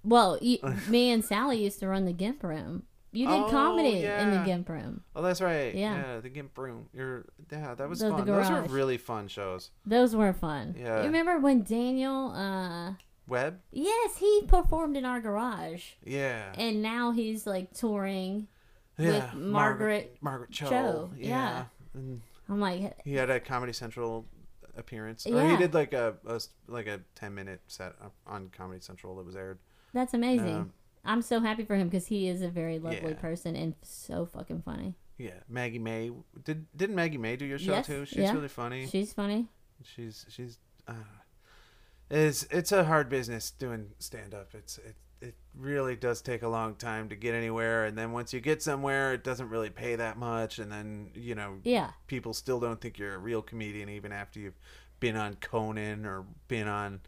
Well, you, me and Sally used to run the Gimp room. You did Oh, comedy in the. Gimp room. Oh, that's right. Yeah. Yeah, the Gimp Room. You're yeah, that was The- the fun. Those were really fun shows. Those were fun. Yeah. You remember when Daniel? uh Webb. Yes, he performed in our garage, Yeah. and now he's like touring. yeah. with Margaret Margaret Cho. Cho, Yeah. yeah. And I'm like, He had a Comedy Central appearance, or he did like a, a like a ten minute set on Comedy Central that was aired. that's amazing. Um, I'm so happy for him because he is a very lovely Yeah. person and so fucking funny. Yeah, Maggie May did. Didn't Maggie May do your show Yes, too? She's yeah. really funny. She's funny. She's she's. Uh, it's it's a hard business doing stand up. It's it it really does take a long time to get anywhere, and then once you get somewhere, it doesn't really pay that much, and then you know Yeah. people still don't think you're a real comedian even after you've been on Conan or been on.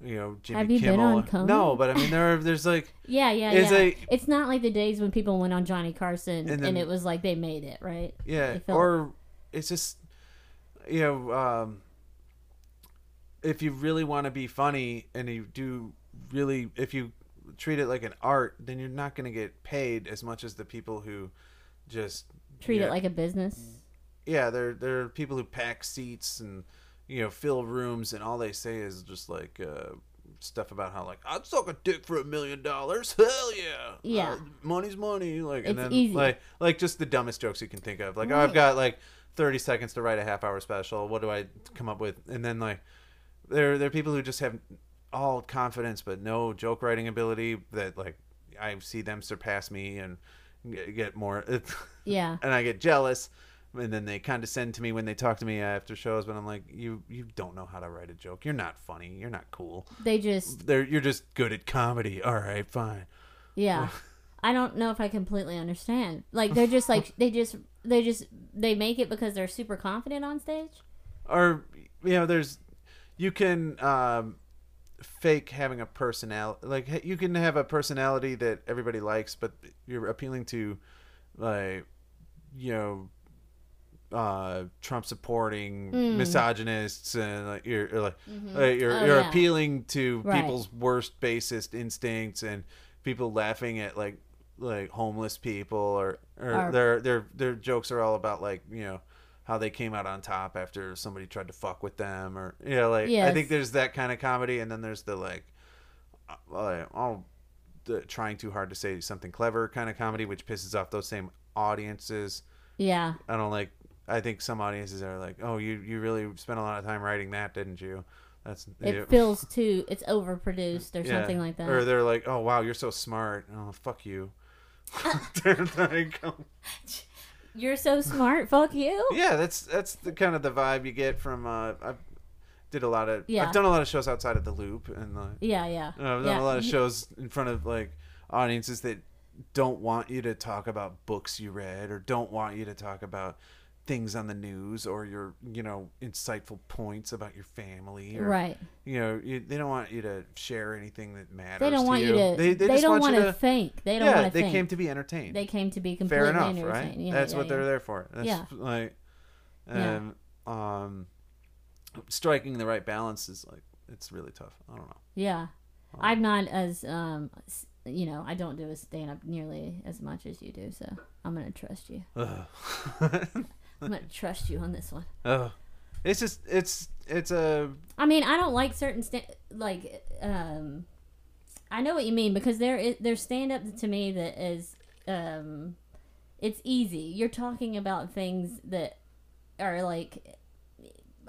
You know, Jimmy Have you been on Conan? No, but I mean, there are, there's like Yeah, yeah, It's yeah. a- it's not like the days when people went on Johnny Carson And and, it was like they made it, right? Yeah, or it's just you know, um, if you really want to be funny and you do really, if you treat it like an art, then you're not going to get paid as much as the people who just Treat yeah, it like a business. yeah. There there are people who pack seats and you know fill rooms and all they say is just like. Uh, Stuff about how like I'd suck a dick for a million dollars. Hell yeah, Yeah. Uh, money's money. Like and It's then easy. like like just the dumbest jokes you can think of. Like oh, I've got like 30 seconds to write a half hour special. What do I come up with? And then like there there are people who just have all confidence but no joke writing ability that like I see them surpass me and get get more Yeah. and I get jealous. And then they condescend to me when they talk to me after shows, but I'm like, you you don't know how to write a joke. You're not funny. You're not cool. They just They're, you're just good at comedy. All right, fine. yeah. I don't know if I completely understand. Like they're just like they just they just they make it because they're super confident on stage. or you know there's you can um fake having a personality like you can have a personality that everybody likes but you're appealing to like you know uh, Trump supporting Mm. misogynists and like you're, you're like Mhm. uh, you're Oh, you're yeah. appealing to Right. people's worst basest instincts and people laughing at like like homeless people or or Or- their their their jokes are all about like you know how they came out on top after somebody tried to fuck with them or you know like I think there's that kind of comedy and then there's the like uh, all the trying too hard to say something clever kind of comedy which pisses off those same audiences Yeah. I don't like. I think some audiences are like, "Oh, you you really spent a lot of time writing that, didn't you?" That's It feels too. It's overproduced or Yeah. something like that. Or they're like, "Oh, wow, you're so smart." Oh, fuck you. They're like, oh. You're so smart. Fuck you. yeah, that's that's the kind of the vibe you get from. Uh, I did a lot of. Yeah. I've done a lot of shows outside of the loop, and uh, Yeah. Yeah. I've done yeah. a lot of shows in front of like audiences that don't want you to talk about books you read or don't want you to talk about things on the news or your you know insightful points about your family or Right. you know you, they don't want you to share anything that matters They don't want you to. they, They, they, just don't want to think. They don't yeah want to they think. came to be entertained they came to be completely fair enough right. Yeah, that's yeah, what yeah. they're there for that's Yeah. like Yeah. and um striking the right balance is like it's really tough i don't know Yeah. Oh. I'm not as um you know, I don't do a stand up nearly as much as you do, so I'm gonna trust you. I'm gonna trust you on this one. Ugh. it's just it's it's a I mean, I don't like certain sta- like um I know what you mean because there is there's stand up to me that is um it's easy. You're talking about things that are like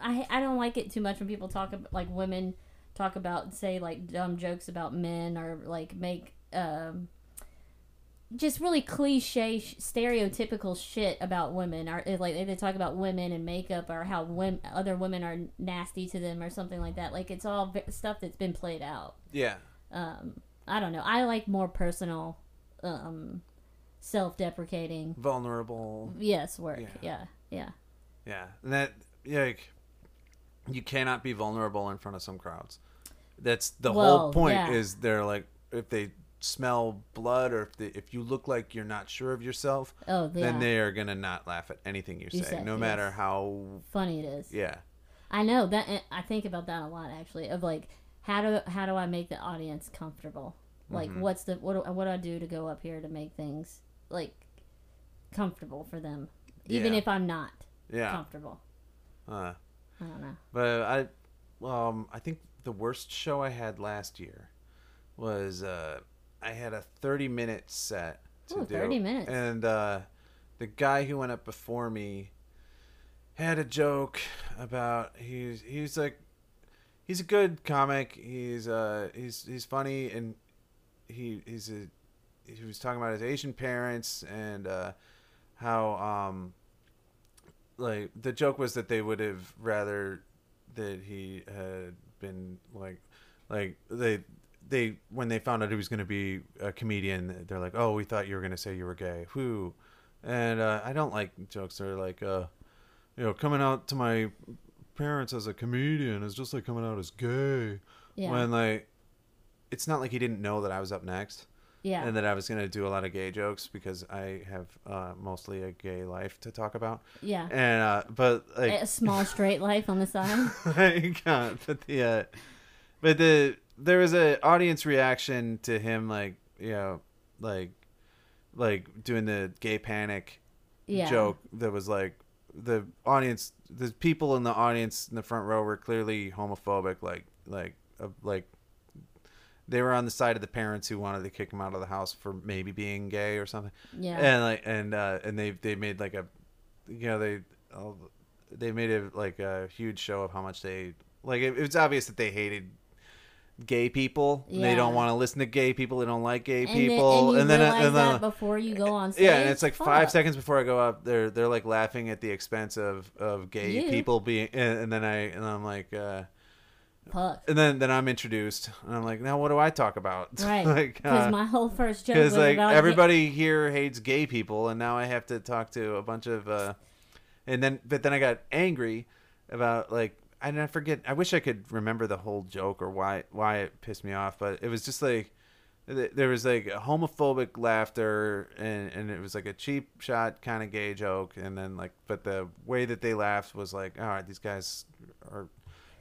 I I don't like it too much when people talk about like women talk about say like dumb jokes about men or like make um just really cliche stereotypical shit about women or eh, like they talk about women and makeup or how women, other women are nasty to them or something like that like it's all stuff that's been played out. Yeah. Um i don't know. I like more personal um self-deprecating. Vulnerable. Yes work. Yeah. yeah. Yeah. Yeah. And that like you cannot be vulnerable in front of some crowds. That's the Well, whole point yeah. is they're like if they smell blood or if they, if you look like you're not sure of yourself oh then they are gonna not laugh at anything you say You say, no matter how funny it is yeah I know that I think about that a lot actually. Of like, how do how do I make the audience comfortable? Like, Mhm. what's the what do, what do I do to go up here to make things like comfortable for them, even Yeah. if I'm not yeah comfortable. uh, I don't know. But I, um, I think the worst show I had last year was uh, I had a thirty minute set to Ooh, do, 30 minutes. and uh, the guy who went up before me had a joke about he's he's like he's a good comic. He's uh he's he's funny and he he's a he was talking about his Asian parents and uh, how um like the joke was that they would have rather that he had been like like they they when they found out he was going to be a comedian they're like oh we thought you were going to say you were gay whoo and uh, i don't like jokes that are like uh you know coming out to my parents as a comedian is just like coming out as gay Yeah, when like it's not like he didn't know that i was up next yeah, and that I was gonna do a lot of gay jokes because I have uh, mostly a gay life to talk about. yeah. And uh, but like a small straight life on the side. I can't. But the uh, but the there was a audience reaction to him like you know like like doing the gay panic Yeah, joke that was like the audience the people in the audience in the front row were clearly homophobic like like uh, like they were on the side of the parents who wanted to kick him out of the house for maybe being gay or something. Yeah, and like and uh and they they made like a you know they they made it like a huge show of how much they like it, it was obvious that they hated gay people they don't want to listen to gay people they don't like gay and people then, and then and then before you go on stage. yeah and it's like five seconds before i go up they're they're like laughing at the expense of of gay You. people being and, and then i and i'm like uh Fuck. and then then i'm introduced and i'm like now what do i talk about Right. like Because uh, my whole first joke was like about everybody here hates gay people and now i have to talk to a bunch of uh and then but then i got angry about like i didn't forget i wish i could remember the whole joke or why why it pissed me off but it was just like there was like homophobic laughter and and it was like a cheap shot kind of gay joke and then like but the way that they laughed was like all right these guys are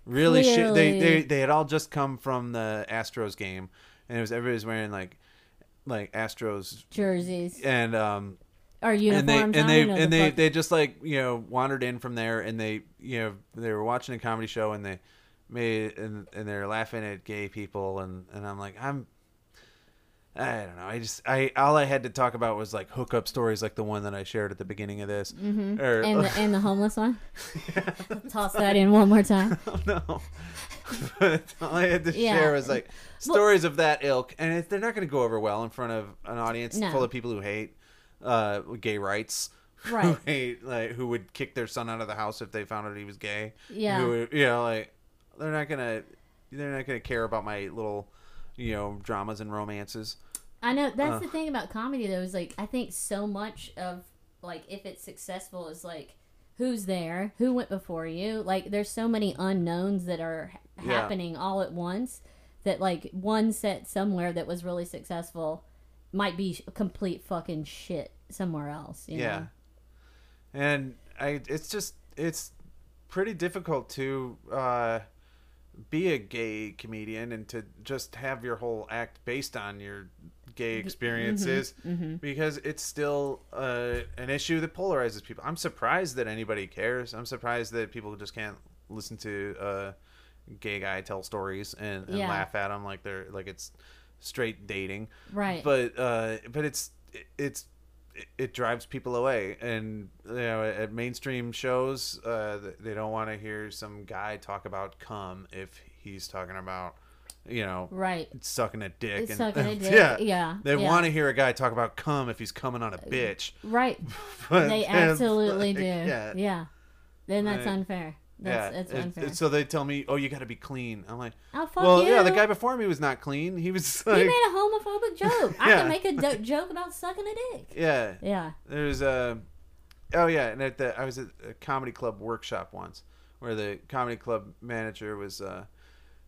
really shit. They, they they had all just come from the Astros game and it was everybody's wearing like like Astros Jerseys. and um or and they and they and the they they just like you know wandered in from there and they you know they were watching a comedy show and they made and and they're laughing at gay people and and I'm like I'm I don't know I just I all I had to talk about was like hookup stories like the one that I shared at the beginning of this Mhm. or and the, and the homeless one. yeah. Toss that in one more time. no but all I had to Yeah. share was like stories of that ilk and it, they're not going to go over well in front of an audience No. full of people who hate uh gay rights who Right. like who would kick their son out of the house if they found out he was gay. Yeah. Who would, you know, like they're not gonna they're not gonna care about my little you know dramas and romances. I know that's Uh. the thing about comedy though is like I think so much of like if it's successful is like who's there, who went before you. Like there's so many unknowns that are ha- Yeah. happening all at once that like one set somewhere that was really successful might be complete fucking shit somewhere else. You yeah. Know? And I it's just it's pretty difficult to uh be a gay comedian and to just have your whole act based on your gay experiences Mm-hmm. because it's still uh, an issue that polarizes people. I'm surprised that anybody cares. I'm surprised that people just can't listen to a gay guy tell stories and, and Yeah. laugh at them like they're like it's straight dating. Right. But uh, but it's it's it, drives people away and you know at mainstream shows uh, they don't want to hear some guy talk about cum if he's talking about you know right. sucking a dick It's and sucking a dick. yeah Yeah. they yeah. want to hear a guy talk about cum if he's coming on a bitch Right. But They absolutely do. Yeah. yeah Then that's unfair. That's, yeah that's It- unfair. it- so they tell me oh you got to be clean i'm like oh, fuck well you. yeah the guy before me was not clean he was He made a homophobic joke. I can make a do- joke about sucking a dick. yeah Yeah. There's a, oh yeah, and at the I was at a comedy club workshop once, where the comedy club manager was uh,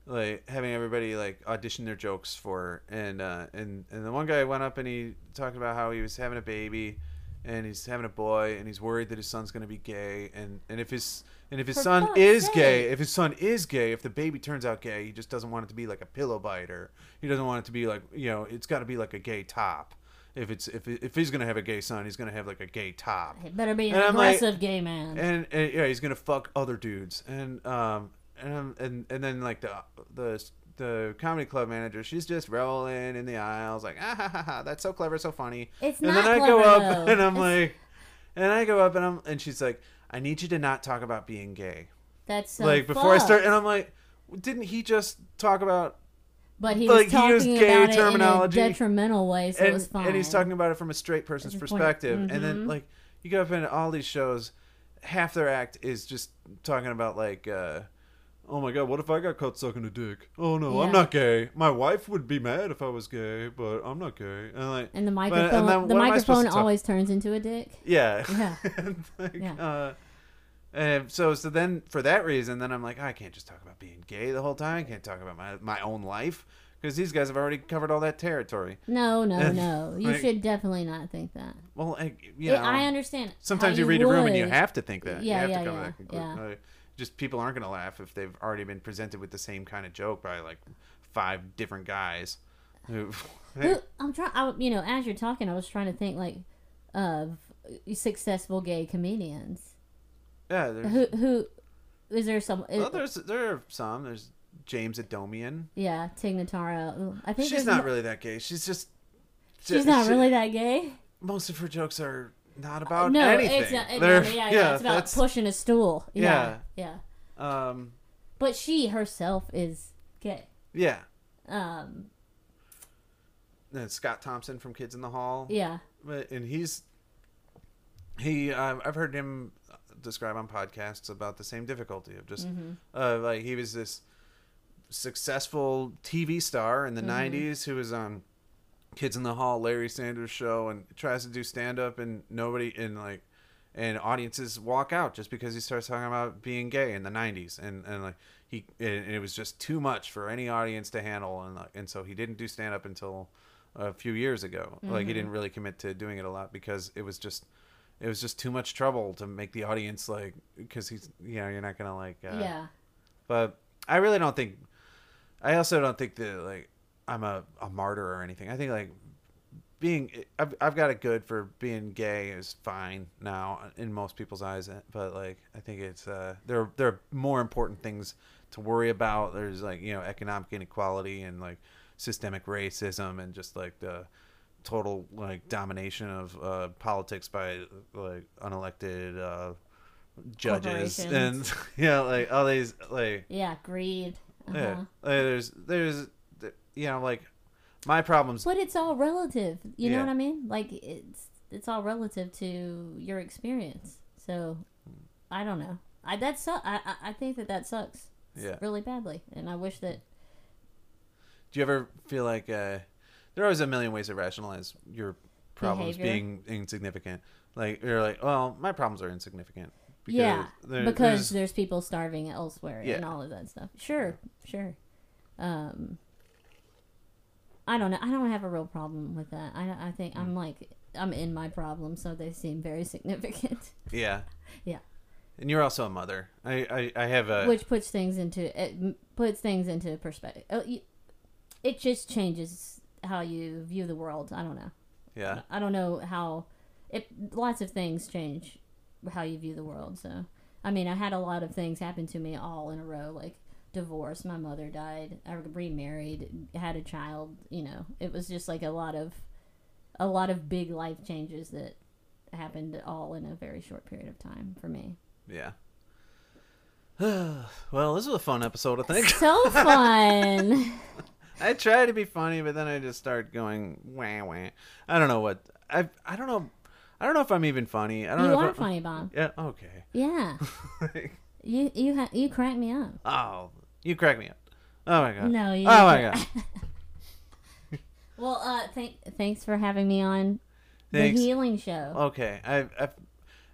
like having everybody like audition their jokes for, and uh, and and the one guy went up and he talked about how he was having a baby, and he's having a boy, and he's worried that his son's gonna be gay, and and if his and if his For son fuck's is sake. gay, if his son is gay, if the baby turns out gay, he just doesn't want it to be like a pillow bite, or he doesn't want it to be like you know, it's got to be like a gay top. If it's if if he's gonna have a gay son, he's gonna have like a gay top, It better be an And I'm like- aggressive gay man. and, and yeah, he's gonna fuck other dudes, and um and I'm- and and then like the the the comedy club manager, she's just rolling in the aisles like ah ha ha ha, that's so clever, so funny. It's and not then I go clever, up though. and I'm It's- like, and I go up and I'm and she's like, I need you to not talk about being gay. That's so like before I start, and I'm like, didn't he just talk about but he like, was he talking used gay about it terminology. in a detrimental way, so it and, was fine. and he's talking about it from a straight person's That's the point. perspective and then Mhm. like you go up in all these shows half their act is just talking about like uh oh my god what if i got caught sucking a dick oh no i'm not gay my wife would be mad if i was gay but i'm not gay and like And the and microphone, then the am I supposed to microphone always turns into a dick. yeah Yeah. And, like, Yeah. uh and so so then for that reason then i'm like i can't just talk about being gay the whole time i can't talk about my my own life because these guys have already covered all that territory No, no, And, no. You like- should definitely not think that. well I, you Yeah, know I understand. Sometimes how you read a room and you have to think that. Yeah, you have yeah, to come yeah, to that conclusion. yeah. Uh, Just people aren't going to laugh if they've already been presented with the same kind of joke by like five different guys. Who, I'm trying. I, you know, as you're talking, I was trying to think like of successful gay comedians. yeah, there's, Who who is there some? well, uh, there's there are some. There's James Adomian. yeah, Tig Notaro. I think She's not mo- really that gay. She's just. She's not she- really that gay. Most of her jokes are not about no, anything. it's not. They're- yeah, yeah, it's about that's- pushing a stool. Yeah, yeah. Um, But she herself is gay. yeah. Um, And Scott Thompson from Kids in the Hall. yeah, But and he's he um, I've heard him describe on podcasts about the same difficulty of just Mm-hmm. uh, like he was this successful TV star in the Mm-hmm. 90s who was on Kids in the Hall Larry Sanders show and tries to do stand up and nobody and like and audiences walk out just because he starts talking about being gay in the 90s and and like he and it was just too much for any audience to handle and like, and so he didn't do stand up until a few years ago like he didn't really commit to doing it a lot because it was just it was just too much trouble to make the audience like because he's you know you're not gonna like uh, yeah. but I really don't think. I also don't think that like I'm a, a martyr or anything. I think like being I've I've got it good for being gay is fine now in most people's eyes. But like I think it's uh there there are more important things to worry about. There's like you know economic inequality and like systemic racism and just like the total like domination of uh, politics by like unelected uh, judges and yeah like all these like Yeah, greed. Uh-huh. yeah like, there's there's you know like my problems But it's all relative. You know what I mean? Like it's it's all relative to your experience. So I don't know. I that su- I I- think that that sucks yeah really badly, and I wish that do you ever feel like uh there are always a million ways to rationalize your problems Behavior. being insignificant like you're like well my problems are insignificant yeah there- because there's- there's people starving elsewhere and all of that stuff. Sure, sure. Um, I don't know. I don't have a real problem with that. I I think Hmm. I'm like I'm in my problem, so they seem very significant, yeah Yeah. and you're also a mother i i, I have a which puts things into it puts things into perspective. Oh, you, it just changes how you view the world. I don't know. yeah I don't know how it lots of things change how you view the world. So, I mean, I had a lot of things happen to me all in a row like divorce, my mother died, I remarried, had a child, you know. It was just like a lot of a lot of big life changes that happened all in a very short period of time for me. yeah well this was a fun episode i think So fun. I try to be funny, but then I just start going wah wah. I don't know what I I don't know. I don't know if I'm even funny. I don't you know. are if I'm, funny, Bob. Yeah. Okay. Yeah. You you ha- you crack me up. oh, you crack me up. Oh my god. No, you Oh my god. Well, uh, thank thanks for having me on Thanks. the healing show. Okay. I I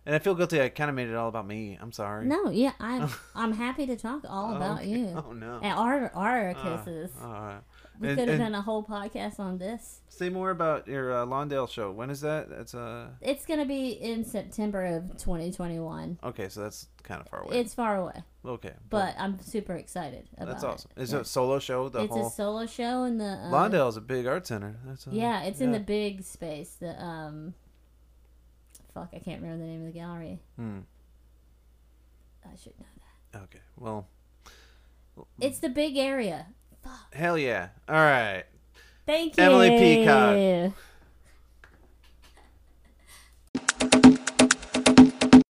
and I feel guilty. I kind of made it all about me. I'm sorry. No, yeah, I'm I'm happy to talk all about Okay. you Oh no. and our our Uh, kisses. all right. We and- could have done a whole podcast on this. Say more about your uh, Lawndale show. When is that? That's uh. It's gonna be in September of 2021. Okay, so that's kind of far away. It's far away, okay. but I'm super excited about that's it. awesome. Is Yeah. it a solo show? The it's whole a solo show in the uh, is a big art center. That's uh, Yeah, it's in the big space. The um, fuck, I can't remember the name of the gallery. Hmm. I should know that. Okay. Well. It's the big area. Hell yeah! All right. Thank you, Emily Peacock.